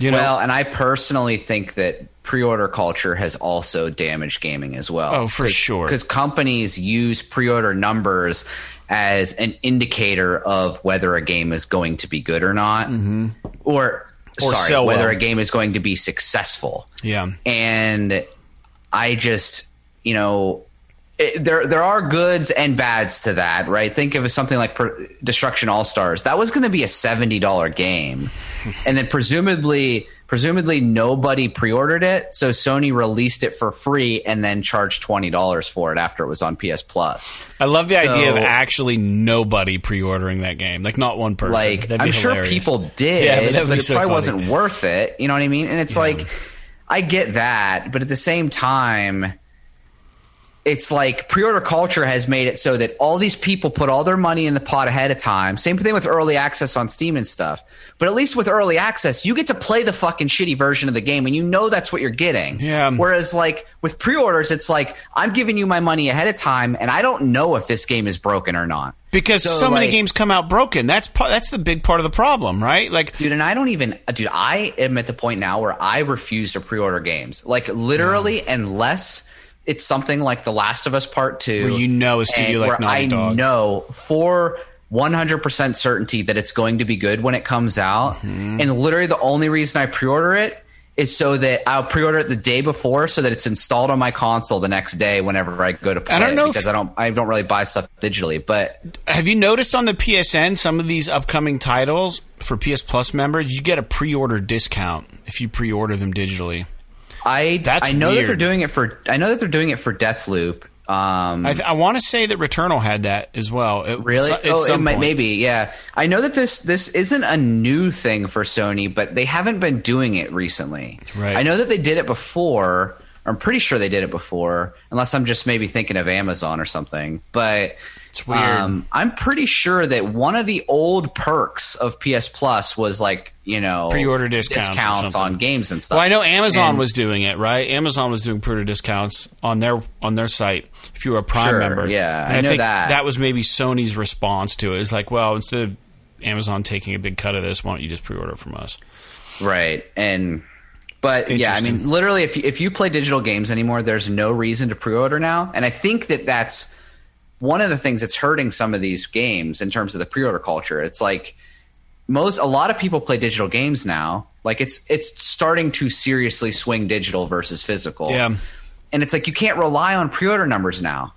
You know? Well, and I personally think that pre-order culture has also damaged gaming as well. Oh, for sure. Because companies use pre-order numbers as an indicator of whether a game is going to be good or not, mm-hmm. or, or sorry, whether well. a game is going to be successful. Yeah, and I just you know it, there there are goods and bads to that, right? Think of something like per, Destruction All Stars. That was going to be a seventy dollar game, and then presumably presumably nobody pre-ordered it, so Sony released it for free and then charged twenty dollars for it after it was on PS Plus. I love the so, idea of actually nobody pre-ordering that game, like not one person. Like I'm hilarious. sure people did, yeah, but, but it so probably funny. wasn't worth it. You know what I mean? And it's yeah. like I get that, but at the same time it's like pre-order culture has made it so that all these people put all their money in the pot ahead of time. Same thing with early access on Steam and stuff. But at least with early access, you get to play the fucking shitty version of the game and you know that's what you're getting. Yeah. Whereas like with pre-orders, it's like I'm giving you my money ahead of time and I don't know if this game is broken or not. Because so, so like, many games come out broken. That's that's the big part of the problem, right? Like, dude, and I don't even, dude. I am at the point now where I refuse to pre-order games. Like, literally, yeah. unless it's something like The Last of Us Part Two, where you know a studio like Naughty I Dog. know for 100% certainty that it's going to be good when it comes out. Mm-hmm. And literally, the only reason I pre-order it is so that I'll pre-order it the day before, so that it's installed on my console the next day whenever I go to play. I don't know it, if- because I don't I don't really buy stuff digitally, but Have you noticed on the PSN some of these upcoming titles for PS Plus members, you get a pre-order discount if you pre-order them digitally. I That's I know that they're doing it for I know that they're doing it for Deathloop. Um, I, th- I want to say that Returnal had that as well. At Really? at oh, it might, maybe. Yeah. I know that this this isn't a new thing for Sony, but they haven't been doing it recently. Right. I know that they did it before. I'm pretty sure they did it before, unless I'm just maybe thinking of Amazon or something. But It's weird. um, I'm pretty sure that one of the old perks of PS Plus was like you know Pre-order discounts discounts on games and stuff. Well, I know Amazon And- was doing it, right? Amazon was doing pre-order discounts on their on their site if you were a Prime Sure, member. yeah, And I know think that. That was maybe Sony's response to it. It's like, well, instead of Amazon taking a big cut of this, why don't you just pre-order from us? Right. And but yeah, I mean literally if you, if you play digital games anymore, there's no reason to pre-order now. And I think that that's one of the things that's hurting some of these games in terms of the pre-order culture. It's like most a lot of people play digital games now. Like it's it's starting to seriously swing digital versus physical. Yeah. And it's like you can't rely on pre-order numbers now.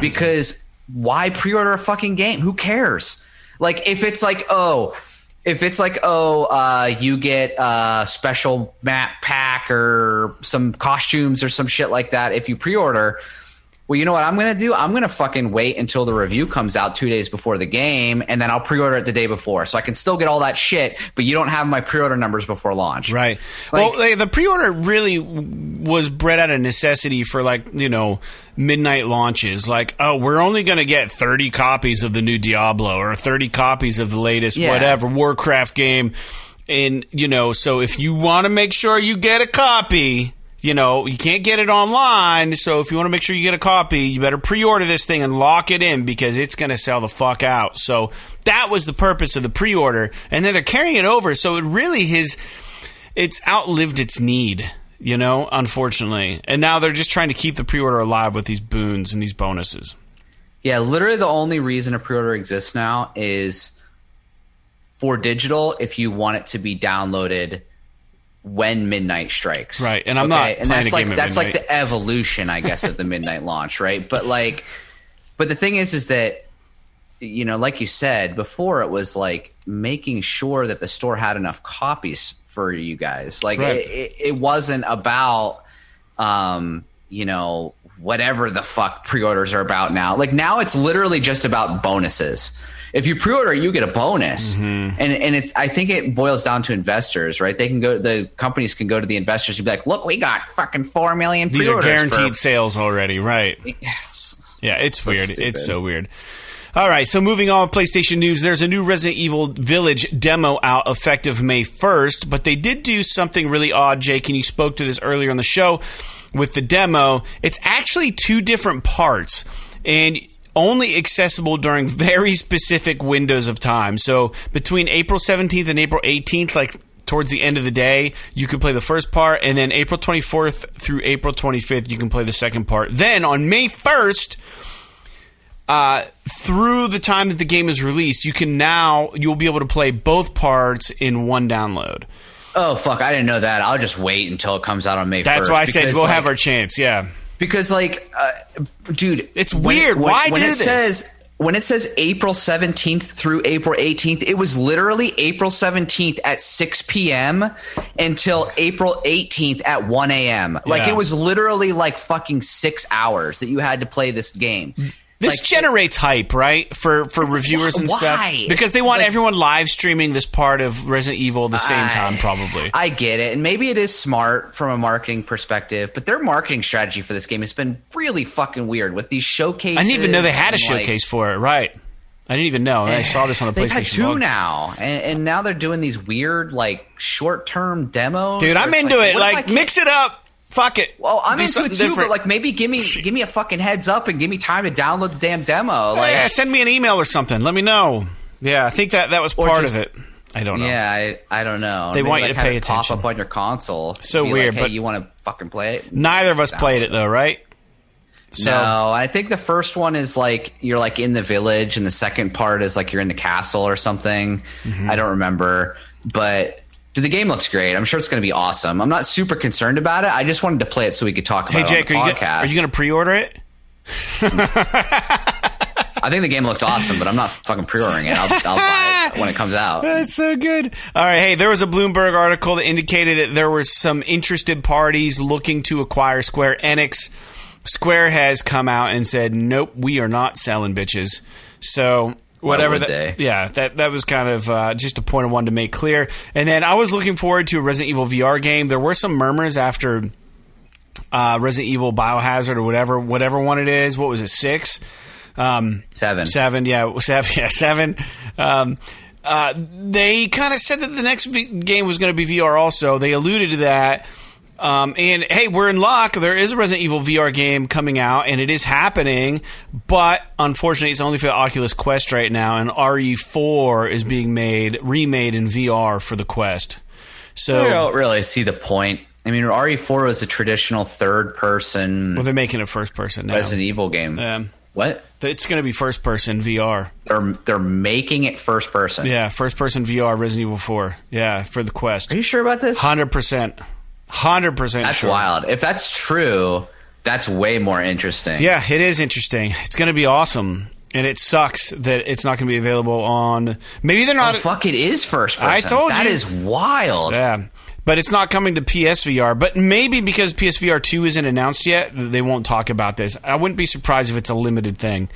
Because why pre-order a fucking game? Who cares? Like if it's like, oh, if it's like, oh, uh, you get a special map pack or some costumes or some shit like that if you pre-order, well, you know what I'm going to do? I'm going to fucking wait until the review comes out two days before the game, and then I'll pre-order it the day before, so I can still get all that shit. But you don't have my pre-order numbers before launch, Right. Like- well, the pre-order really was bred out of necessity for like you know midnight launches. Like, oh, we're only going to get thirty copies of the new Diablo or thirty copies of the latest Yeah. whatever Warcraft game, and you know, so if you want to make sure you get a copy. You know, you can't get it online, so if you want to make sure you get a copy, you better pre-order this thing and lock it in because it's going to sell the fuck out. So that was the purpose of the pre-order, and then they're carrying it over. So it really has it's outlived its need, you know, unfortunately. And now they're just trying to keep the pre-order alive with these boons and these bonuses. Yeah, literally the only reason a pre-order exists now is for digital if you want it to be downloaded when midnight strikes. Right, and I'm not and that's a like that's like the evolution, I guess, of the midnight launch, right? But like but the thing is is that you know, like you said before, it was like making sure that the store had enough copies for you guys. Like Right. it, it, it wasn't about, um, you know, whatever the fuck pre-orders are about now. Like now, it's literally just about bonuses. If you pre-order, you get a bonus, Mm-hmm. and and it's. I think it boils down to investors, right? They can go. The companies can go to the investors and be like, "Look, we got fucking four million These are guaranteed for- sales already, right? Yes. Yeah, it's So weird. stupid. It's so weird. All right, so moving on, PlayStation news. There's a new Resident Evil Village demo out effective May 1st, but they did do something really odd, Jake, and you spoke to this earlier on the show with the demo. It's actually two different parts, and only accessible during very specific windows of time. So between April 17th and April 18th, like towards the end of the day, you can play the first part, and then April 24th through April 25th, you can play the second part. Then on May 1st, uh, through the time that the game is released, you can now you'll be able to play both parts in one download. Oh fuck! I didn't know that. I'll just wait until it comes out on May. That's 1st why I said we'll like, have our chance. Yeah, because like, uh, dude, It's weird. When, Why when do it this? says when it says April seventeenth through April eighteenth, it was literally April seventeenth at six p.m. until April eighteenth at one a.m. Like Yeah. it was literally like fucking six hours that you had to play this game. This Like, generates hype, right? For for reviewers and why? stuff because they want like- everyone live streaming this part of Resident Evil at the same I- time, probably. I get it, and maybe it is smart from a marketing perspective, but their marketing strategy for this game has been really fucking weird with these showcases. I didn't even know they had a like, showcase for it. Right? I didn't even know. And I saw this on the They've PlayStation. had two blog. now, and, and now they're doing these weird, like short-term demos. Dude, I'm into like, it. what if I Like, mix it up. Fuck it. Well, I'm Do into it too, different. but like maybe give me give me a fucking heads up and give me time to download the damn demo. Like, yeah, send me an email or something. Let me know. Yeah, I think that that was part just- of it. I don't know. yeah, I, I don't know. They Maybe, want you like, to pay it Pop up on your console. So Be like, weird, hey, but- you want to fucking play it? Neither of us played it though, right? So no, I think the first one is like you're like in the village, and the second part is like you're in the castle or something. Mm-hmm. I don't remember, but Dude, the game looks great. I'm sure it's going to be awesome. I'm not super concerned about it. I just wanted to play it so we could talk about Hey Jake, are on you, the podcast. are you going to pre-order it? I think the game looks awesome, but I'm not fucking pre-ordering it. I'll, I'll buy it when it comes out. That's so good. All right, hey, there was a Bloomberg article that indicated that there were some interested parties looking to acquire Square Enix. Square has come out and said, "Nope, we are not selling bitches." So whatever that, they? yeah, that that was kind of uh, just a point I wanted to make clear. And then I was looking forward to a Resident Evil VR game. There were some murmurs after uh, Resident Evil Biohazard or whatever whatever one it is. What was it? Six. Um, Seven. Seven, yeah, seven, yeah, seven. Um, uh, they kind of said that the next v- game was going to be VR. Also, they alluded to that. Um, and hey, we're in luck. There is a Resident Evil VR game coming out, and it is happening. But unfortunately, it's only for the Oculus Quest right now, and RE4 is being made remade in VR for the Quest. So I don't really see the point. I mean, RE4 was a traditional third-person well, they're making a first person now. Resident Evil game. Um, what? it's going to be first person VR. They're they're making it first person. Yeah, first person VR Resident Evil 4. Yeah, for the Quest. Are you sure about this? Hundred percent, hundred percent. That's sure. wild. If that's true, that's way more interesting. Yeah, it is interesting. It's going to be awesome, and it sucks that it's not going to be available on. Maybe they're Oh, not. fuck, it is first person. I told That you. that is wild. yeah, but it's not coming to PSVR. But maybe because PSVR two isn't announced yet, they won't talk about this. I wouldn't be surprised if it's a limited thing,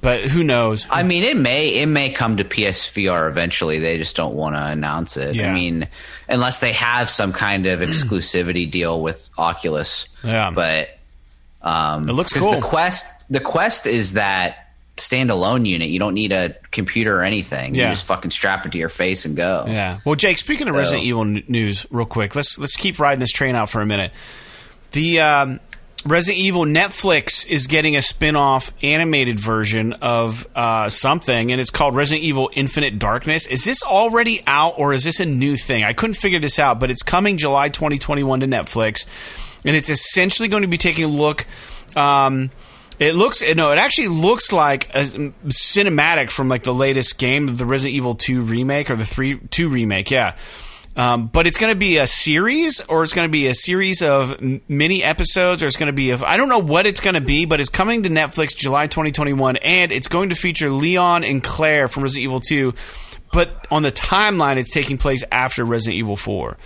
but who knows? I mean, it may it may come to PSVR eventually. They just don't want to announce it. Yeah. I mean, unless they have some kind of exclusivity deal with Oculus. Yeah. but um, It looks cool. The Quest, the Quest is that standalone unit. You don't need a computer or anything. Yeah. You just fucking strap it to your face and go. Yeah. Well, Jake, speaking of Resident Evil news, real quick, let's let's keep riding this train out for a minute. The um, Resident Evil Netflix is getting a spin-off animated version of uh, something, and it's called Resident Evil Infinite Darkness. Is this already out, or is this a new thing? I couldn't figure this out, but it's coming July 2021 to Netflix, and it's essentially going to be taking a look. Um, it looks no, it actually looks like a cinematic from like the latest game, the Resident Evil 2 remake or the 3 2 remake, yeah. Um, but it's going to be a series, or it's going to be a series of mini episodes, or it's going to be. A, I don't know what it's going to be, but it's coming to Netflix July 2021, and it's going to feature Leon and Claire from Resident Evil 2. But on the timeline, it's taking place after Resident Evil 4.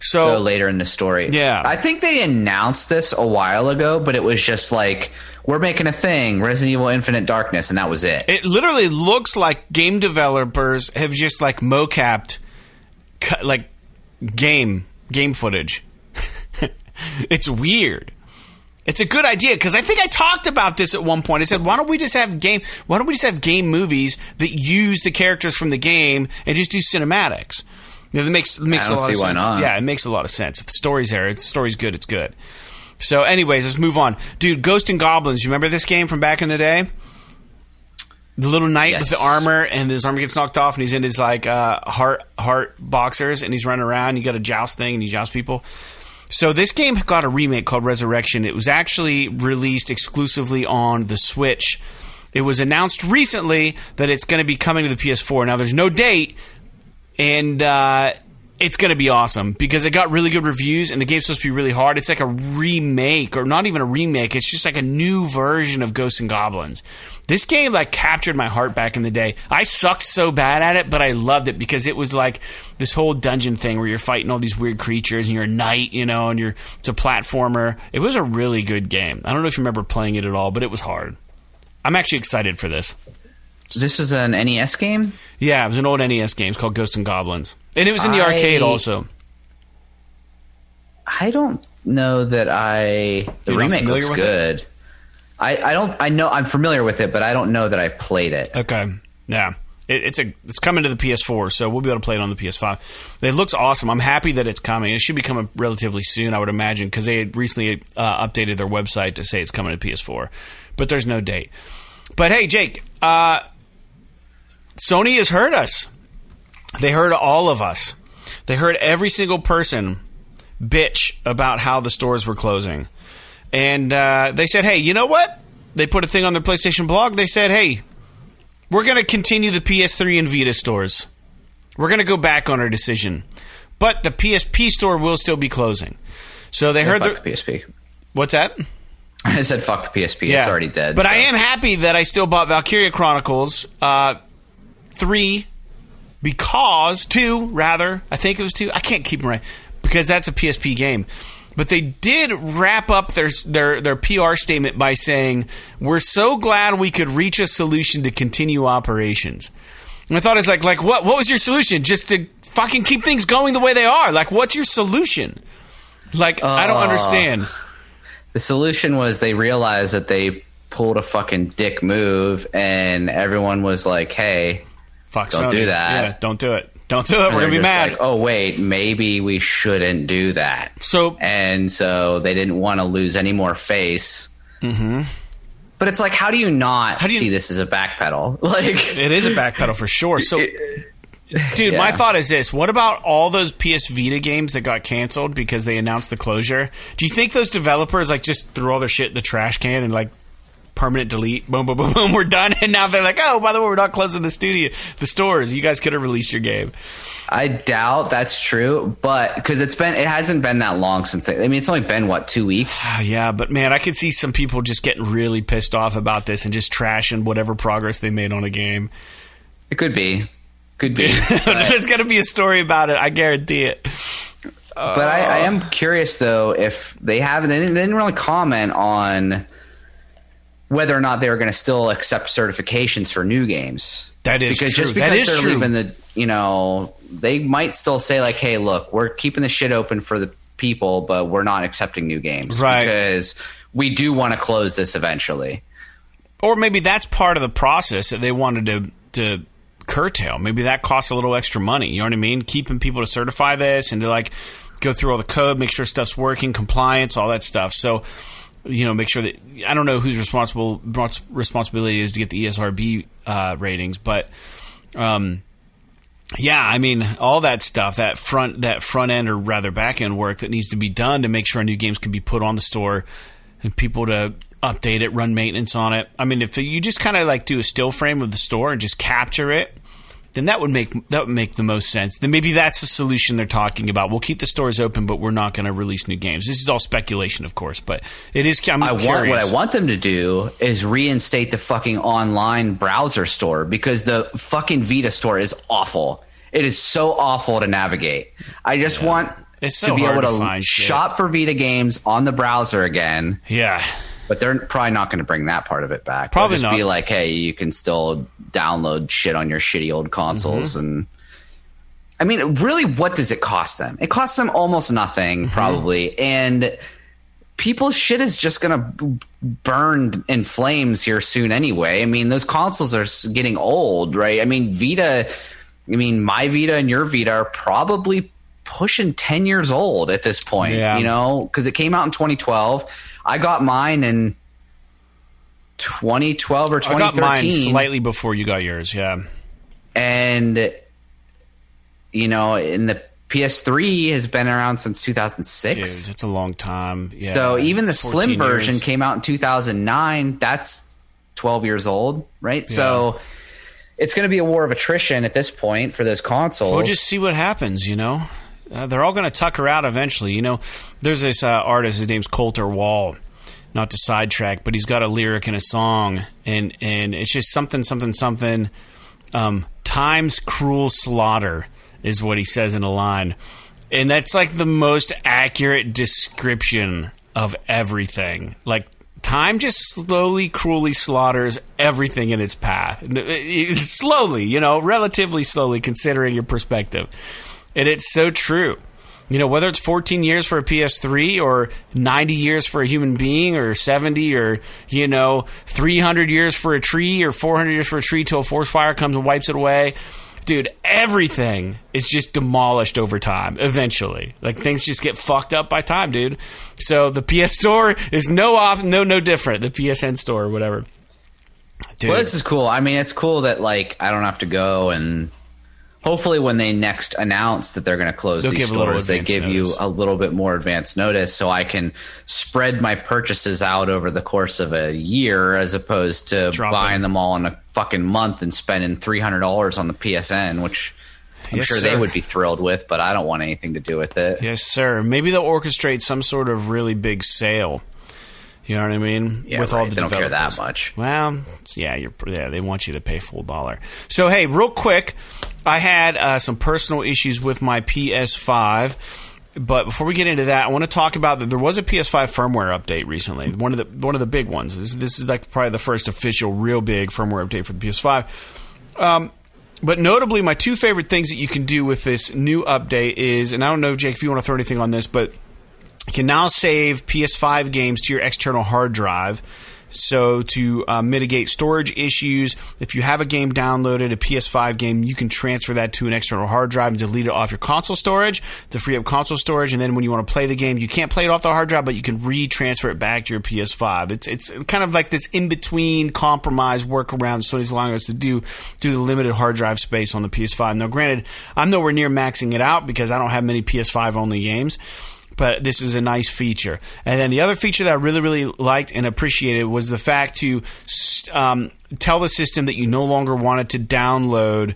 So later in the story, Yeah. I think they announced this a while ago, but it was just like we're making a thing, Resident Evil Infinite Darkness, and that was it. It literally looks like game developers have just like mocapped like game game footage. it's weird. It's a good idea because I think I talked about this at one point. I said, "Why don't we just have game? Why don't we just have game movies that use the characters from the game and just do cinematics?" You know, that makes makes a lot see of why sense. not. Yeah, it makes a lot of sense. If the story's there, if the story's good, it's good. So, anyways, let's move on, dude. Ghost and Goblins. You remember this game from back in the day? The little knight with the armor, and his armor gets knocked off, and he's in his like uh, heart heart boxers, and he's running around. You got a joust thing, and he jousts people. So this game got a remake called Resurrection. It was actually released exclusively on the Switch. It was announced recently that it's going to be coming to the PS4. Now there's no date, and uh, it's going to be awesome because it got really good reviews, and the game's supposed to be really hard. It's like a remake, or not even a remake. It's just like a new version of Ghosts and Goblins. This game like captured my heart back in the day. I sucked so bad at it, but I loved it because it was like this whole dungeon thing where you're fighting all these weird creatures, and you're a knight, you know, and you're it's a platformer. It was a really good game. I don't know if you remember playing it at all, but it was hard. I'm actually excited for this. This is an NES game. Yeah, it was an old NES game. It's called Ghosts and Goblins, and it was in the I- arcade also. I don't know that I. The You're remake looks with it? good. I, I don't. I know I'm familiar with it, but I don't know that I played it. Okay, yeah, it, it's a it's coming to the PS4, so we'll be able to play it on the PS5. It looks awesome. I'm happy that it's coming. It should be coming relatively soon, I would imagine, because they had recently uh, updated their website to say it's coming to PS4, but there's no date. But hey, Jake, uh, Sony has heard us. They heard all of us. They heard every single person bitch about how the stores were closing. And uh, they said, hey, you know what? They put a thing on their PlayStation blog. They said, hey, we're going to continue the PS3 and Vita stores. We're going to go back on our decision. but the PSP store will still be closing. So they heard fuck the, the PSP. what's that? I said fuck the PSP. It's already dead. But so. I am happy that I still bought Valkyria Chronicles uh, three because two rather. I think it was two. I can't keep them right because that's a PSP game. But they did wrap up their their their PR statement by saying, "We're so glad we could reach a solution to continue operations." And I thought it's like like what what was your solution? Just to fucking keep things going the way they are. Like what's your solution? Like I don't Uh, understand. The solution was they realized that they pulled a fucking dick move, and everyone was like, "Hey, Fuck, don't Sony. do that. Yeah, don't do it. Don't do it. We're gonna be mad. like, oh wait, maybe we shouldn't do that. So and so they didn't want to lose any more face. Mm-hmm. But it's like, how do you not How do you- see this as a backpedal? Like, It is a backpedal for sure. So, dude, my thought is this: What about all those PS Vita games that got canceled because they announced the closure? Do you think those developers like just threw all their shit in the trash can and like permanent delete? Boom, boom, boom, boom. We're done. And now they're like, oh, by the way, we're not closing the studio, the stores. You guys could have released your game. I doubt that's true, but because it's been, it hasn't been that long since. They, I mean, it's only been what two weeks. Yeah, but man, I could see some people just getting really pissed off about this and just trashing whatever progress they made on a game. It could be, could be. There's going to be a story about it. I guarantee it. but I, I uh. am curious though if they haven't. They didn't, they didn't really comment on whether or not they were going to still accept certifications for new games. That is because true. just because is they're true. leaving the you know they might still say like hey look we're keeping the shit open for the people but we're not accepting new games Right. because we do want to close this eventually or maybe that's part of the process that they wanted to to curtail. Maybe that costs a little extra money. You know what I mean? Keeping people to certify this and to like go through all the code, make sure stuff's working, compliance, all that stuff. So you know, make sure that I don't know whose responsible responsibility is to get the ESRB uh, ratings, but um, yeah, I mean all that stuff, that front that front end or rather back end work that needs to be done to make sure new games can be put on the store and people to update it, run maintenance on it. I mean, if you just kind of like do a still frame of the store and just capture it, then that would make that would make the most sense. Then maybe that's the solution they're talking about. We'll keep the stores open, but we're not going to release new games. This is all speculation, of course, but it is. I'm I want what I want them to do is reinstate the fucking online browser store because the fucking Vita store is awful. It is so awful to navigate. I just want It's to be able to to, find shit. shop for Vita games on the browser again. Yeah, But they're probably not going to bring that part of it back. They'll Probably just not. be like, hey, you can still download shit on your shitty old consoles. Mm-hmm. And I mean, really, what does it cost them? It costs them almost nothing, Mm-hmm. probably. And people's shit is just going to burn in flames here soon anyway. I mean, those consoles are getting old, right? I mean, Vita, I mean, my Vita and your Vita are probably pushing 10 years old at this point, Yeah. you know, because it came out in 2012. I got mine in 2012 or I got mine 2013 slightly before you got yours. Yeah, and you know in the ps3 has been around since 2006 dude, it's a long time. Yeah. so even the 14 slim years. version came out in 2009 that's 12 years old right so it's going to be a war of attrition at this point for those consoles We'll just see what happens, you know. Uh, they're all going to tuck her out eventually, you know. There's this uh, artist, his name's Colter Wall. Not to sidetrack, but he's got a lyric in a song, and and it's just something, something, something. Um, Time's cruel slaughter is what he says in a line, and that's like the most accurate description of everything. Like time just slowly, cruelly slaughters everything in its path. It- Slowly, you know, relatively slowly, considering your perspective. And it's so true. You know, whether it's 14 years for a PS3 or 90 years for a human being or 70 or, you know, 300 years for a tree or 400 years for a tree till a forest fire comes and wipes it away. Dude, everything is just demolished over time eventually. Like things just get fucked up by time, dude. So the PS Store is no op- no no different. The PSN store or whatever. Dude. well this is cool i mean it's cool that like i don't have to go and hopefully when they next announce that they're going to close They'll these give a little stores they give notice. you a little bit more advance notice so i can spread my purchases out over the course of a year as opposed to Drop buying them all in a fucking month and spending $300 on the psn which I'm Yes, sure they would be thrilled with, but I don't want anything to do with it. Yes, sir. Maybe they'll orchestrate some sort of really big sale. You know what I mean? Yeah, With right. all the they don't care that much. Well, yeah, you're yeah. They want you to pay full dollar. So hey, real quick, I had uh, some personal issues with my PS5. But before we get into that, I want to talk about that. There was a PS5 firmware update recently. One of the one of the big ones. This, this is like probably the first official, real big firmware update for the PS5. Um, but notably, my two favorite things that you can do with this new update is, and I don't know, Jake, if you want to throw anything on this, but you can now save PS5 games to your external hard drive. So to uh, mitigate storage issues, if you have a game downloaded, a PS5 game, you can transfer that to an external hard drive and delete it off your console storage to free up console storage. And then when you want to play the game, you can't play it off the hard drive, but you can retransfer it back to your PS5. It's it's kind of like this in between compromise workaround Sony's allowing us to do through the limited hard drive space on the PS5. Now, granted, I'm nowhere near maxing it out because I don't have many PS5 only games but this is a nice feature. And then the other feature that I really, really liked and appreciated was the fact to um, tell the system that you no longer wanted to download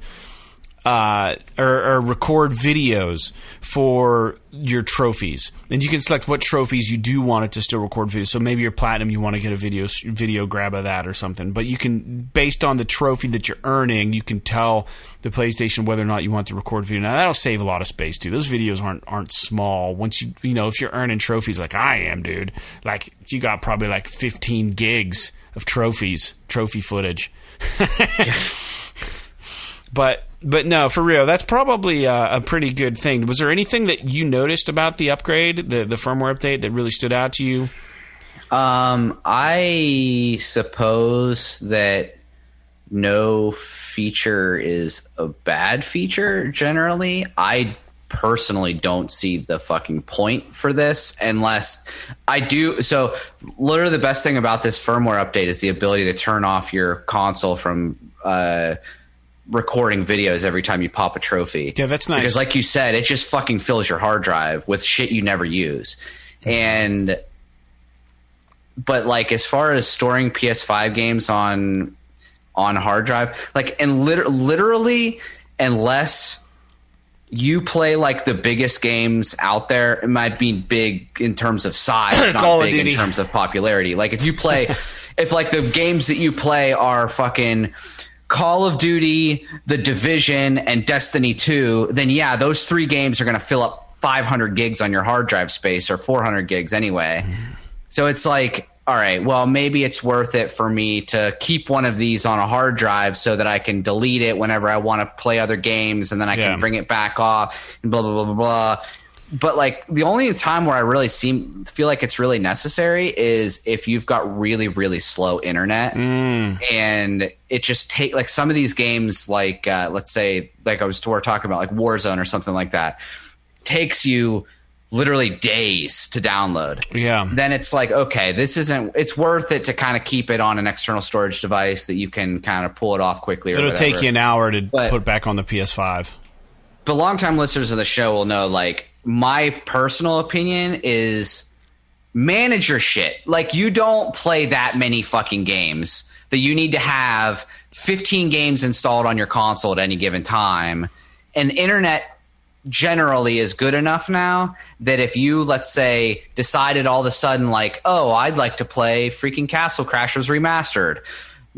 uh, or, or record videos for your trophies, and you can select what trophies you do want it to still record videos. So maybe your platinum, you want to get a video video grab of that or something. But you can, based on the trophy that you're earning, you can tell the PlayStation whether or not you want to record video. Now that'll save a lot of space too. Those videos aren't aren't small. Once you you know if you're earning trophies like I am, dude, like you got probably like 15 gigs of trophies, trophy footage. But but no, for real, that's probably uh, a pretty good thing. Was there anything that you noticed about the upgrade, the the firmware update, that really stood out to you? Um, I suppose that no feature is a bad feature generally. I personally don't see the fucking point for this unless I do. So, literally, the best thing about this firmware update is the ability to turn off your console from uh, recording videos every time you pop a trophy. Yeah, that's nice. Because, like you said, it just fucking fills your hard drive with shit you never use. Mm-hmm. And but like as far as storing PS5 games on on hard drive, like and lit- literally unless you play like the biggest games out there, it might be big in terms of size, not of big in terms of popularity. Like if you play if like the games that you play are fucking Call of Duty, The Division, and Destiny 2, then yeah, those three games are going to fill up 500 gigs on your hard drive space or 400 gigs anyway. So it's like, all right, well, maybe it's worth it for me to keep one of these on a hard drive so that I can delete it whenever I want to play other games and then I Yeah. can bring it back off and blah, blah, blah, blah, blah. But like the only time where I really seem feel like it's really necessary is if you've got really, really slow internet and it just take like some of these games, like uh, let's say, like I was we were talking about, like Warzone or something like that, takes you literally days to download. Yeah. Then it's like, okay, this isn't. It's worth it to kind of keep it on an external storage device that you can kind of pull it off quickly. Or It'll whatever. take you an hour to But- put back on the PS5. But longtime listeners of the show will know, like, my personal opinion is manage your shit. Like, you don't play that many fucking games that you need to have 15 games installed on your console at any given time. And internet generally is good enough now that if you, let's say, decided all of a sudden, like, oh, I'd like to play freaking Castle Crashers Remastered,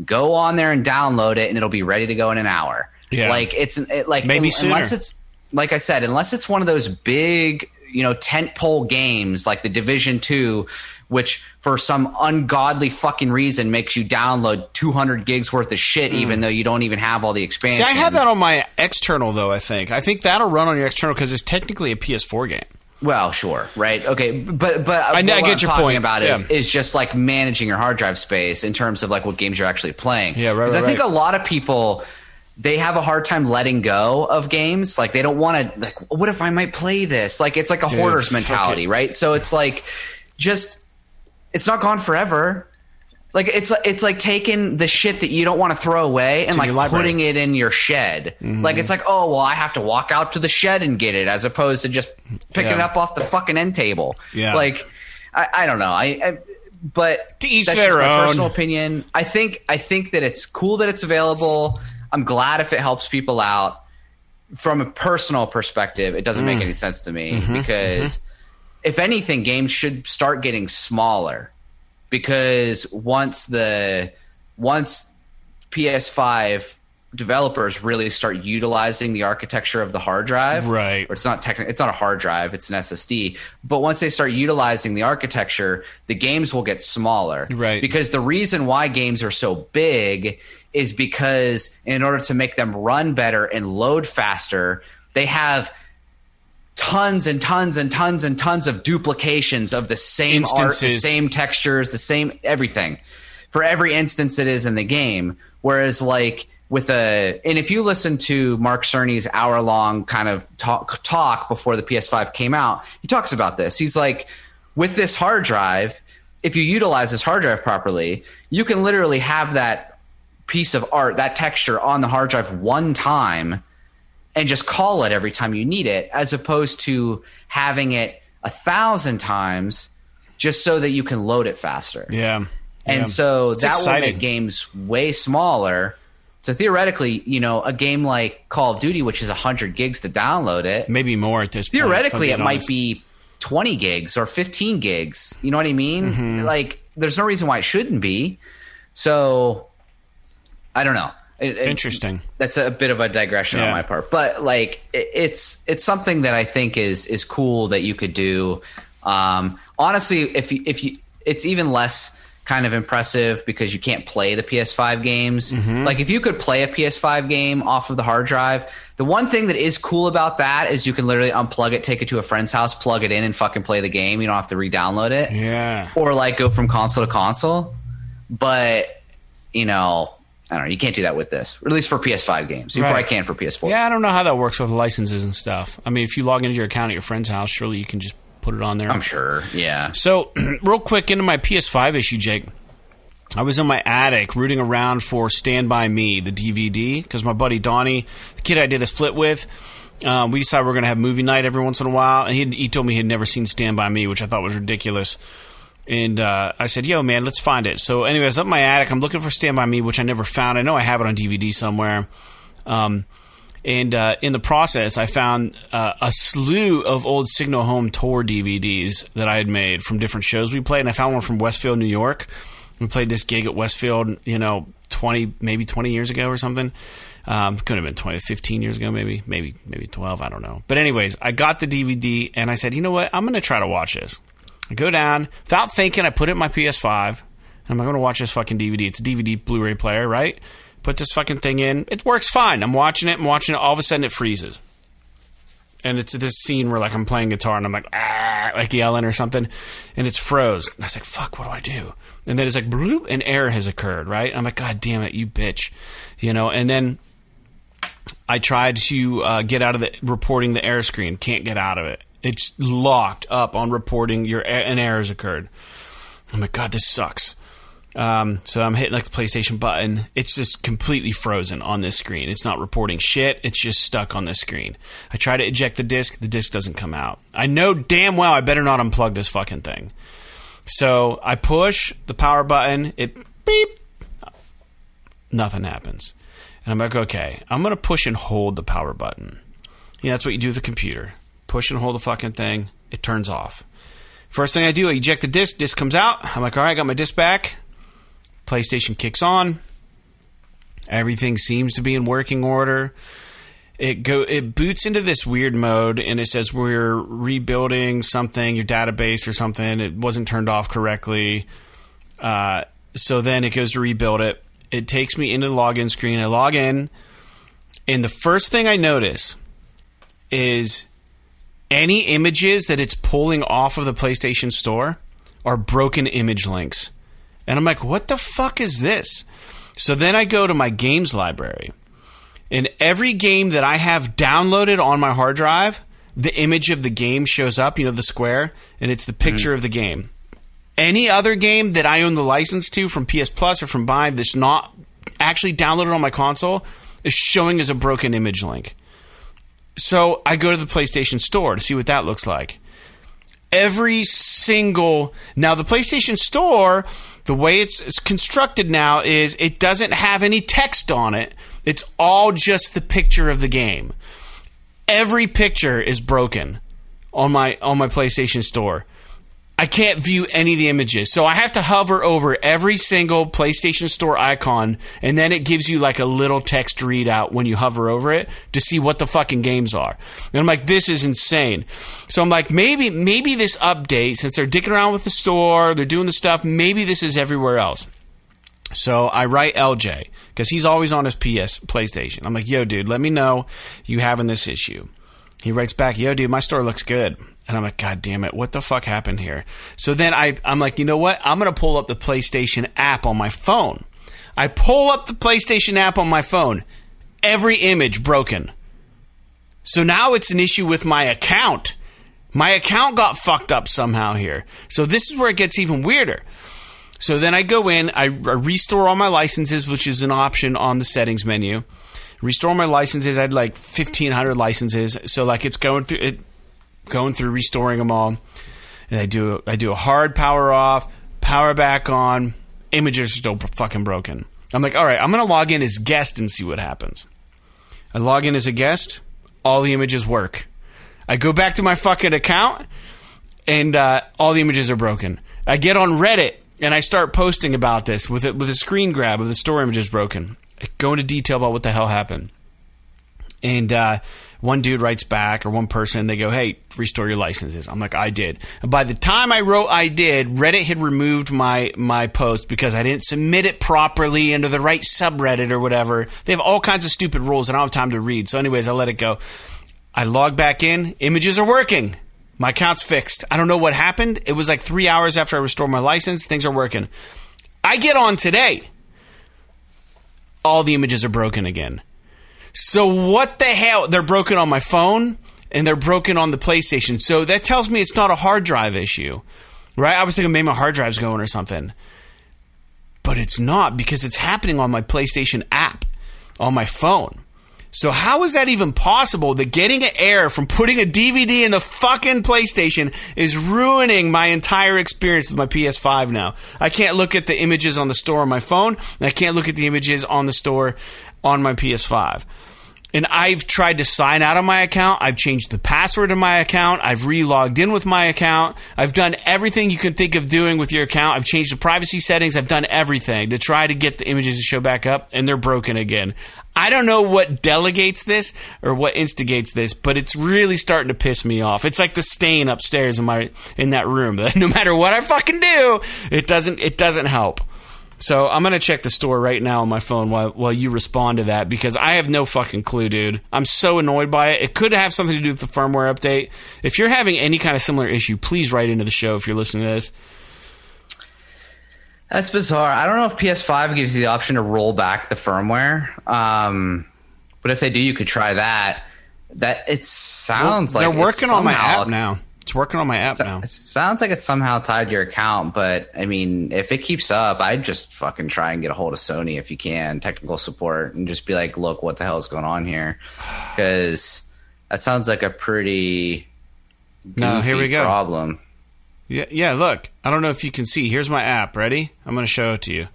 go on there and download it and it'll be ready to go in an hour. Yeah. Like, it's it, like, Maybe un- unless it's like I said, unless it's one of those big, you know, tentpole games like the Division Two, which for some ungodly fucking reason makes you download 200 gigs worth of shit, hmm. even though you don't even have all the expansions. See, I have that on my external though. I think I think that'll run on your external because it's technically a PS4 game. Well, sure, right? Okay, but but I- I what get I'm your talking point. about is Yeah. is just like managing your hard drive space in terms of like what games you're actually playing. Yeah, right, 'Cause right, I think right. a lot of people they have a hard time letting go of games. Like they don't want to. Like, what if I might play this? Like it's like a hoarder's mentality, right? So it's like just it's not gone forever. Like it's like it's like taking the shit that you don't want to throw away and like putting it in your shed. Mm-hmm. Like it's like, oh well, I have to walk out to the shed and get it, as opposed to just picking it up off the fucking end table. Yeah. Like I, I don't know. I, I but To each that's their just my own. personal opinion. I think I think that it's cool that it's available. I'm glad if it helps people out. from a personal perspective, it doesn't make mm. any sense to me mm-hmm. because mm-hmm. if anything, games should start getting smaller because once the once PS5 developers really start utilizing the architecture of the hard drive, Right. Or it's not technically, it's not a hard drive, it's an SSD. But once they start utilizing the architecture, the games will get smaller, Right. Because the reason why games are so big is because in order to make them run better and load faster, they have tons and tons and tons and tons of duplications of the same art, the same textures, the same everything for every instance it is in the game. Whereas, like with a, and if you listen to Mark Cerny's hour long kind of talk, talk before the PS5 came out, he talks about this. He's like, with this hard drive, if you utilize this hard drive properly, you can literally have that piece of art, that texture on the hard drive one time and just call it every time you need it, as opposed to having it a thousand times just so that you can load it faster. Yeah. And Yeah. so It's that will make games way smaller. So theoretically, you know, a game like Call of Duty, which is 100 gigs to download it, maybe more at this point, theoretically it being might be 20 gigs or 15 gigs. You know what I mean? Mm-hmm. Like, there's no reason why it shouldn't be. So, I don't know. It- it- Interesting. that's a bit of a digression on my part but like it, it's it's something that i think is is cool that you could do um honestly if you if you it's even less kind of impressive because you can't play the ps5 games Mm-hmm. like if you could play a ps5 game off of the hard drive the one thing that is cool about that is you can literally unplug it take it to a friend's house plug it in and fucking play the game you don't have to re-download it Yeah. or like go from console to console. But you know, I don't know. You can't do that with this, or at least for PS5 games. You Right. probably can for PS4. Yeah, I don't know how that works with licenses and stuff. I mean, if you log into your account at your friend's house, surely you can just put it on there. I'm sure. Yeah. So, real quick into my PS5 issue, Jake. I was in my attic rooting around for Stand By Me, the DVD, because my buddy Donnie, the kid I did a split with, um, we decided we are going to have movie night every once in a while. And he, he told me he had never seen Stand By Me, which I thought was ridiculous. And uh, I said, yo, man, let's find it. So, anyways, up my attic, I'm looking for Stand By Me, which I never found. I know I have it on DVD somewhere. Um, and uh, in the process, I found uh, a slew of old Signal Home tour DVDs that I had made from different shows we played. And I found one from Westfield, New York. We played this gig at Westfield, you know, 20, maybe 20 years ago or something. Um, could have been 20, 15 years ago, maybe, maybe, maybe 12. I don't know. But, anyways, I got the DVD and I said, you know what? I'm going to try to watch this. I go down without thinking. I put it in my PS5. And I'm going to watch this fucking DVD. It's a DVD Blu-ray player, right? Put this fucking thing in. It works fine. I'm watching it. I'm watching it. All of a sudden, it freezes. And it's this scene where like I'm playing guitar and I'm like ah, like yelling or something, and it's froze. And I was like, "Fuck, what do I do?" And then it's like, bloop, an error has occurred. Right? I'm like, "God damn it, you bitch," you know. And then I tried to uh, get out of the reporting the error screen. Can't get out of it. It's locked up on reporting your an error has occurred. Oh my God, this sucks. Um, so I'm hitting like the PlayStation button. It's just completely frozen on this screen. It's not reporting shit. It's just stuck on this screen. I try to eject the disc. The disc doesn't come out. I know damn well I better not unplug this fucking thing. So I push the power button. It beep. Nothing happens. And I'm like, okay, I'm going to push and hold the power button. Yeah, that's what you do with the computer. Push and hold the fucking thing. It turns off. First thing I do, I eject the disc. Disc comes out. I'm like, all right, I got my disc back. PlayStation kicks on. Everything seems to be in working order. It go it boots into this weird mode and it says we're rebuilding something, your database or something. It wasn't turned off correctly. Uh, so then it goes to rebuild it. It takes me into the login screen. I log in, and the first thing I notice is any images that it's pulling off of the PlayStation Store are broken image links. And I'm like, what the fuck is this? So then I go to my games library. And every game that I have downloaded on my hard drive, the image of the game shows up, you know, the square, and it's the picture mm-hmm. of the game. Any other game that I own the license to from PS Plus or from Buy that's not actually downloaded on my console is showing as a broken image link. So I go to the PlayStation Store to see what that looks like. Every single now the PlayStation Store, the way it's, it's constructed now is it doesn't have any text on it. It's all just the picture of the game. every picture is broken on my on my PlayStation Store. I can't view any of the images. So I have to hover over every single PlayStation Store icon, and then it gives you like a little text readout when you hover over it to see what the fucking games are. And I'm like, this is insane. So I'm like, maybe, maybe this update, since they're dicking around with the store, they're doing the stuff, maybe this is everywhere else. So I write LJ because he's always on his PS PlayStation. I'm like, yo, dude, let me know you having this issue. He writes back, yo, dude, my store looks good. And I'm like, God damn it, what the fuck happened here? So then I, I'm like, you know what? I'm going to pull up the PlayStation app on my phone. I pull up the PlayStation app on my phone. Every image broken. So now it's an issue with my account. My account got fucked up somehow here. So this is where it gets even weirder. So then I go in, I restore all my licenses, which is an option on the settings menu. Restore my licenses. I had like 1,500 licenses. So like it's going through it going through restoring them all. And I do I do a hard power off, power back on. Images are still fucking broken. I'm like, all right, I'm gonna log in as guest and see what happens. I log in as a guest, all the images work. I go back to my fucking account, and uh, all the images are broken. I get on Reddit and I start posting about this with it with a screen grab of the store images broken. I go into detail about what the hell happened, and uh, one dude writes back or one person they go hey restore your licenses. I'm like i did. And by the time i wrote i did reddit had removed my my post because i didn't submit it properly into the right subreddit or whatever. They have all kinds of stupid rules. And i don't have time to read. So anyways i let it go. I log back in. Images are working. My account's fixed. I don't know what happened. It was like three hours after i restored my license. Things are working. I get on today. All the images are broken again so what the hell? They're broken on my phone and they're broken on the PlayStation. So that tells me it's not a hard drive issue, right? I was thinking maybe my hard drive's going or something, but it's not because it's happening on my PlayStation app on my phone. So how is that even possible that getting an error from putting a DVD in the fucking PlayStation is ruining my entire experience with my PS5 now? I can't look at the images on the store on my phone, and I can't look at the images on the store on my PS5. And I've tried to sign out of my account. I've changed the password to my account. I've re-logged in with my account. I've done everything you can think of doing with your account. I've changed the privacy settings. I've done everything to try to get the images to show back up, and they're broken again. I don't know what delegates this or what instigates this, but it's really starting to piss me off. It's like the stain upstairs in my in that room. no matter what I fucking do, it doesn't it doesn't help. So I'm gonna check the store right now on my phone while while you respond to that because I have no fucking clue, dude. I'm so annoyed by it. It could have something to do with the firmware update. If you're having any kind of similar issue, please write into the show if you're listening to this. That's bizarre. I don't know if PS5 gives you the option to roll back the firmware. Um, but if they do, you could try that. That it sounds well, like they're working on my app now. It's working on my app so, now. sounds like it's somehow tied to your account, but I mean, if it keeps up, I'd just fucking try and get a hold of Sony if you can, technical support, and just be like, look, what the hell is going on here? Because that sounds like a pretty no. Here we go. Problem. Yeah, yeah. Look, I don't know if you can see. Here's my app. Ready? I'm going to show it to you.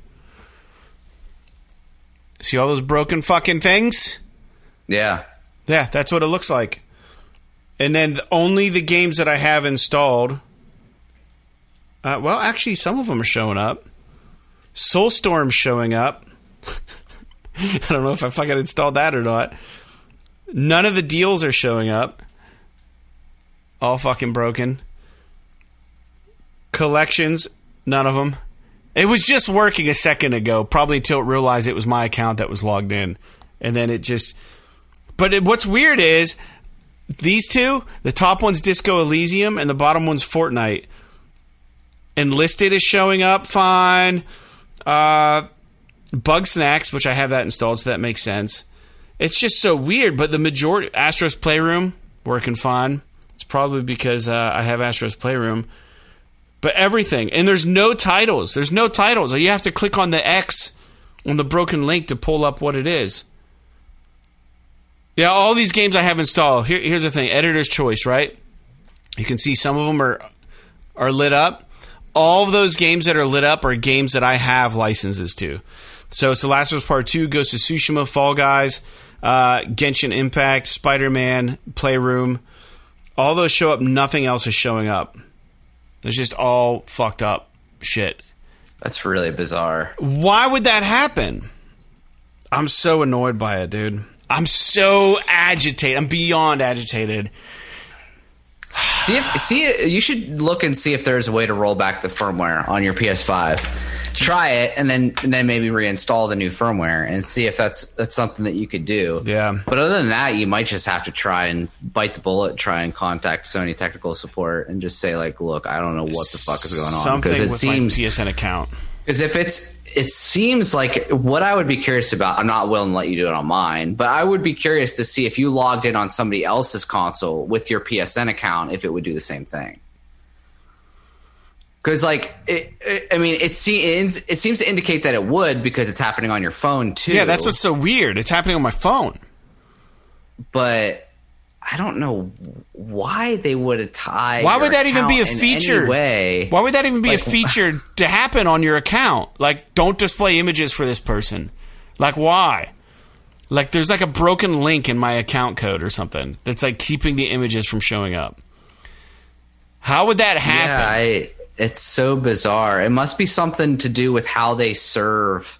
See all those broken fucking things? Yeah. Yeah, that's what it looks like and then only the games that I have installed. Uh, well, actually, some of them are showing up. Soulstorm's showing up. I don't know if I fucking installed that or not. None of the deals are showing up. All fucking broken. Collections, none of them. It was just working a second ago, probably until it realized it was my account that was logged in. And then it just. But it, what's weird is these two, the top one's Disco Elysium and the bottom one's Fortnite. Enlisted is showing up fine. Uh, Bugsnax, which I have that installed, so that makes sense. It's just so weird, but the majority Astro's Playroom working fine. It's probably because uh, I have Astro's Playroom. But everything, and there's no titles. There's no titles. You have to click on the X on the broken link to pull up what it is. Yeah, all these games I have installed. Here, here's the thing: editor's choice, right? You can see some of them are are lit up. All of those games that are lit up are games that I have licenses to. So it's The Last of Us Part Two, Ghost of Tsushima, Fall Guys, uh, Genshin Impact, Spider Man, Playroom. All those show up. Nothing else is showing up. It's just all fucked up shit. That's really bizarre. Why would that happen? I'm so annoyed by it, dude. I'm so agitated. I'm beyond agitated. See if see you should look and see if there's a way to roll back the firmware on your PS5. Try it and then and then maybe reinstall the new firmware and see if that's that's something that you could do. Yeah. But other than that, you might just have to try and bite the bullet, try and contact Sony technical support and just say like, "Look, I don't know what the fuck is going on." Because it seems PSN account. because if it's it seems like what I would be curious about. I'm not willing to let you do it on mine, but I would be curious to see if you logged in on somebody else's console with your PSN account, if it would do the same thing. Because like it, it, I mean, it seems it seems to indicate that it would because it's happening on your phone too. Yeah, that's what's so weird. It's happening on my phone. But I don't know why they would tie. Why would that even be a feature? way? Why would that even be Like- a feature to happen on your account? Like, don't display images for this person. Like, why? Like, there's like a broken link in my account code or something that's like keeping the images from showing up. How would that Yeah, happen? I, it's so bizarre. It must be something to do with how they serve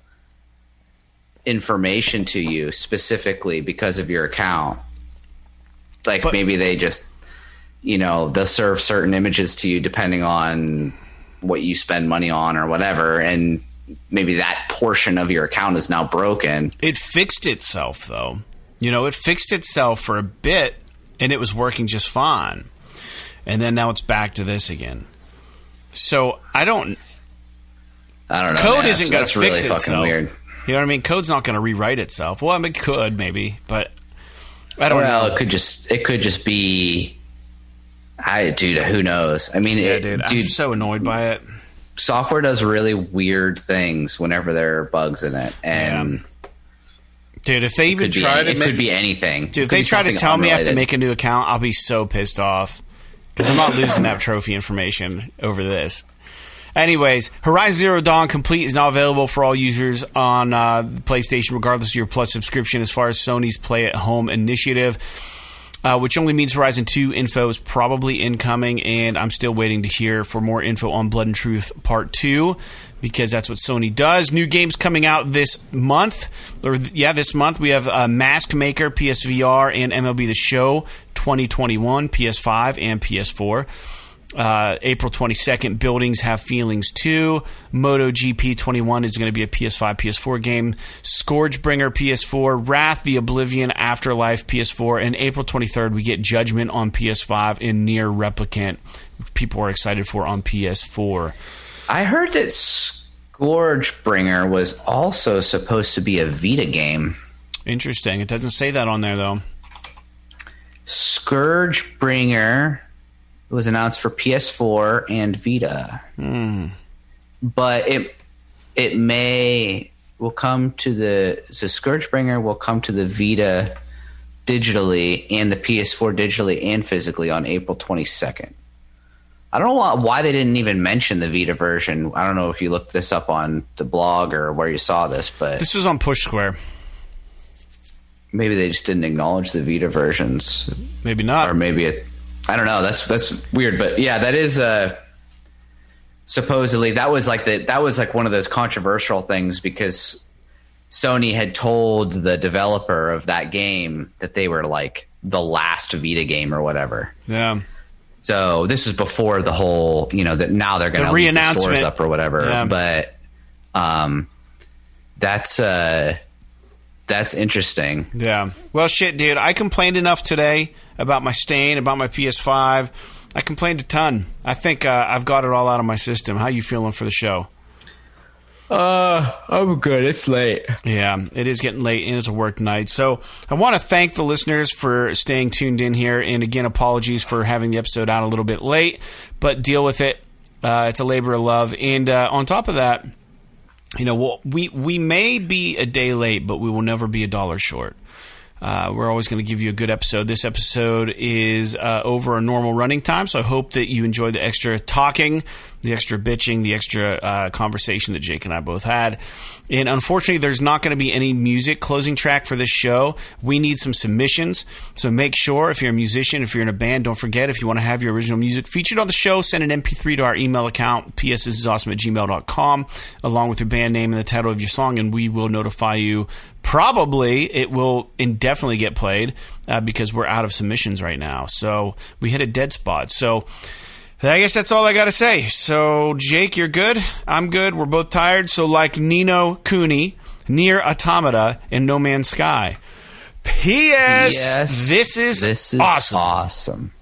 information to you specifically because of your account. Like But- maybe they just, you know, they'll serve certain images to you depending on what you spend money on or whatever, and maybe that portion of your account is now broken. It fixed itself, though. You know, it fixed itself for a bit, and it was working just fine. And then now it's back to this again. So I don't. I don't know. Code man. isn't going That's to really fix fucking itself. weird. You know what I mean? Code's not going to rewrite itself. Well, I mean, it could maybe, but I don't well, know. it could just it could just be. I dude, who knows? I mean, Yeah, it- dude, I'm so annoyed by it. software does really weird things whenever there are bugs in it, and Dude, if they even try any- to it make, could be anything. dude, if they try to tell me I have to make a new account, I'll be so pissed off because I'm not losing that trophy information over this. Anyways, Horizon Zero Dawn Complete is now available for all users on uh, PlayStation, regardless of your Plus subscription. As far as Sony's Play at Home initiative, uh, which only means Horizon 2 info is probably incoming, and I'm still waiting to hear for more info on Blood and Truth Part 2 because that's what Sony does. New games coming out this month, or yeah, this month we have uh, Mask Maker, PSVR, and MLB The Show 2021, PS5 and PS4. Uh, April 22nd, Buildings Have Feelings 2. MotoGP 21 is going to be a PS5, PS4 game. Scourgebringer PS4. Wrath, The Oblivion, Afterlife PS4. And April 23rd, we get Judgment on PS5 and NieR Replicant. People are excited for on PS4. I heard that Scourgebringer was also supposed to be a Vita game. Interesting. It doesn't say that on there, though. Scourgebringer was announced for PS4 and Vita, hmm. but it it may will come to the so Scourgebringer will come to the Vita digitally and the PS4 digitally and physically on April 22nd. I don't know why, why they didn't even mention the Vita version. I don't know if you looked this up on the blog or where you saw this, but This was on Push Square. maybe they just didn't acknowledge the Vita versions Maybe not. or maybe it I don't know. That's that's weird, but yeah, that is uh supposedly that was like the that was like one of those controversial things because Sony had told the developer of that game that they were like the last Vita game or whatever. Yeah. So this is before the whole, you know, that now they're going The to leave the stores up or whatever. Yeah. But um, that's uh, that's interesting. Yeah. Well, shit, dude. I complained enough today about my stain, about my PS5. I complained a ton. I think uh, I've got it all out of my system. How you feeling for the show? Uh, I'm good. It's late. Yeah, it is getting late and it's a work night. So I want to thank the listeners for staying tuned in here. And again, apologies for having the episode out a little bit late, but deal with it. Uh, it's a labor of love. And uh, on top of that, you know, we'll, we we may be a day late, but we will never be a dollar short. Uh, we're always going to give you a good episode. This episode is uh, over a normal running time, so I hope that you enjoyed the extra talking, the extra bitching, the extra uh, conversation that Jake and I both had. And unfortunately, there's not going to be any music closing track for this show. We need some submissions. So make sure if you're a musician, if you're in a band, don't forget if you want to have your original music featured on the show, send an MP3 to our email account, pssisawesome at gmail.com, along with your band name and the title of your song, and we will notify you. Probably it will indefinitely get played uh, because we're out of submissions right now. So we hit a dead spot. So I guess that's all I got to say. So, Jake, you're good. I'm good. We're both tired. So, like Nino Cooney, NieR Automata, and No Man's Sky. P.S. Yes, This is, this is awesome. awesome.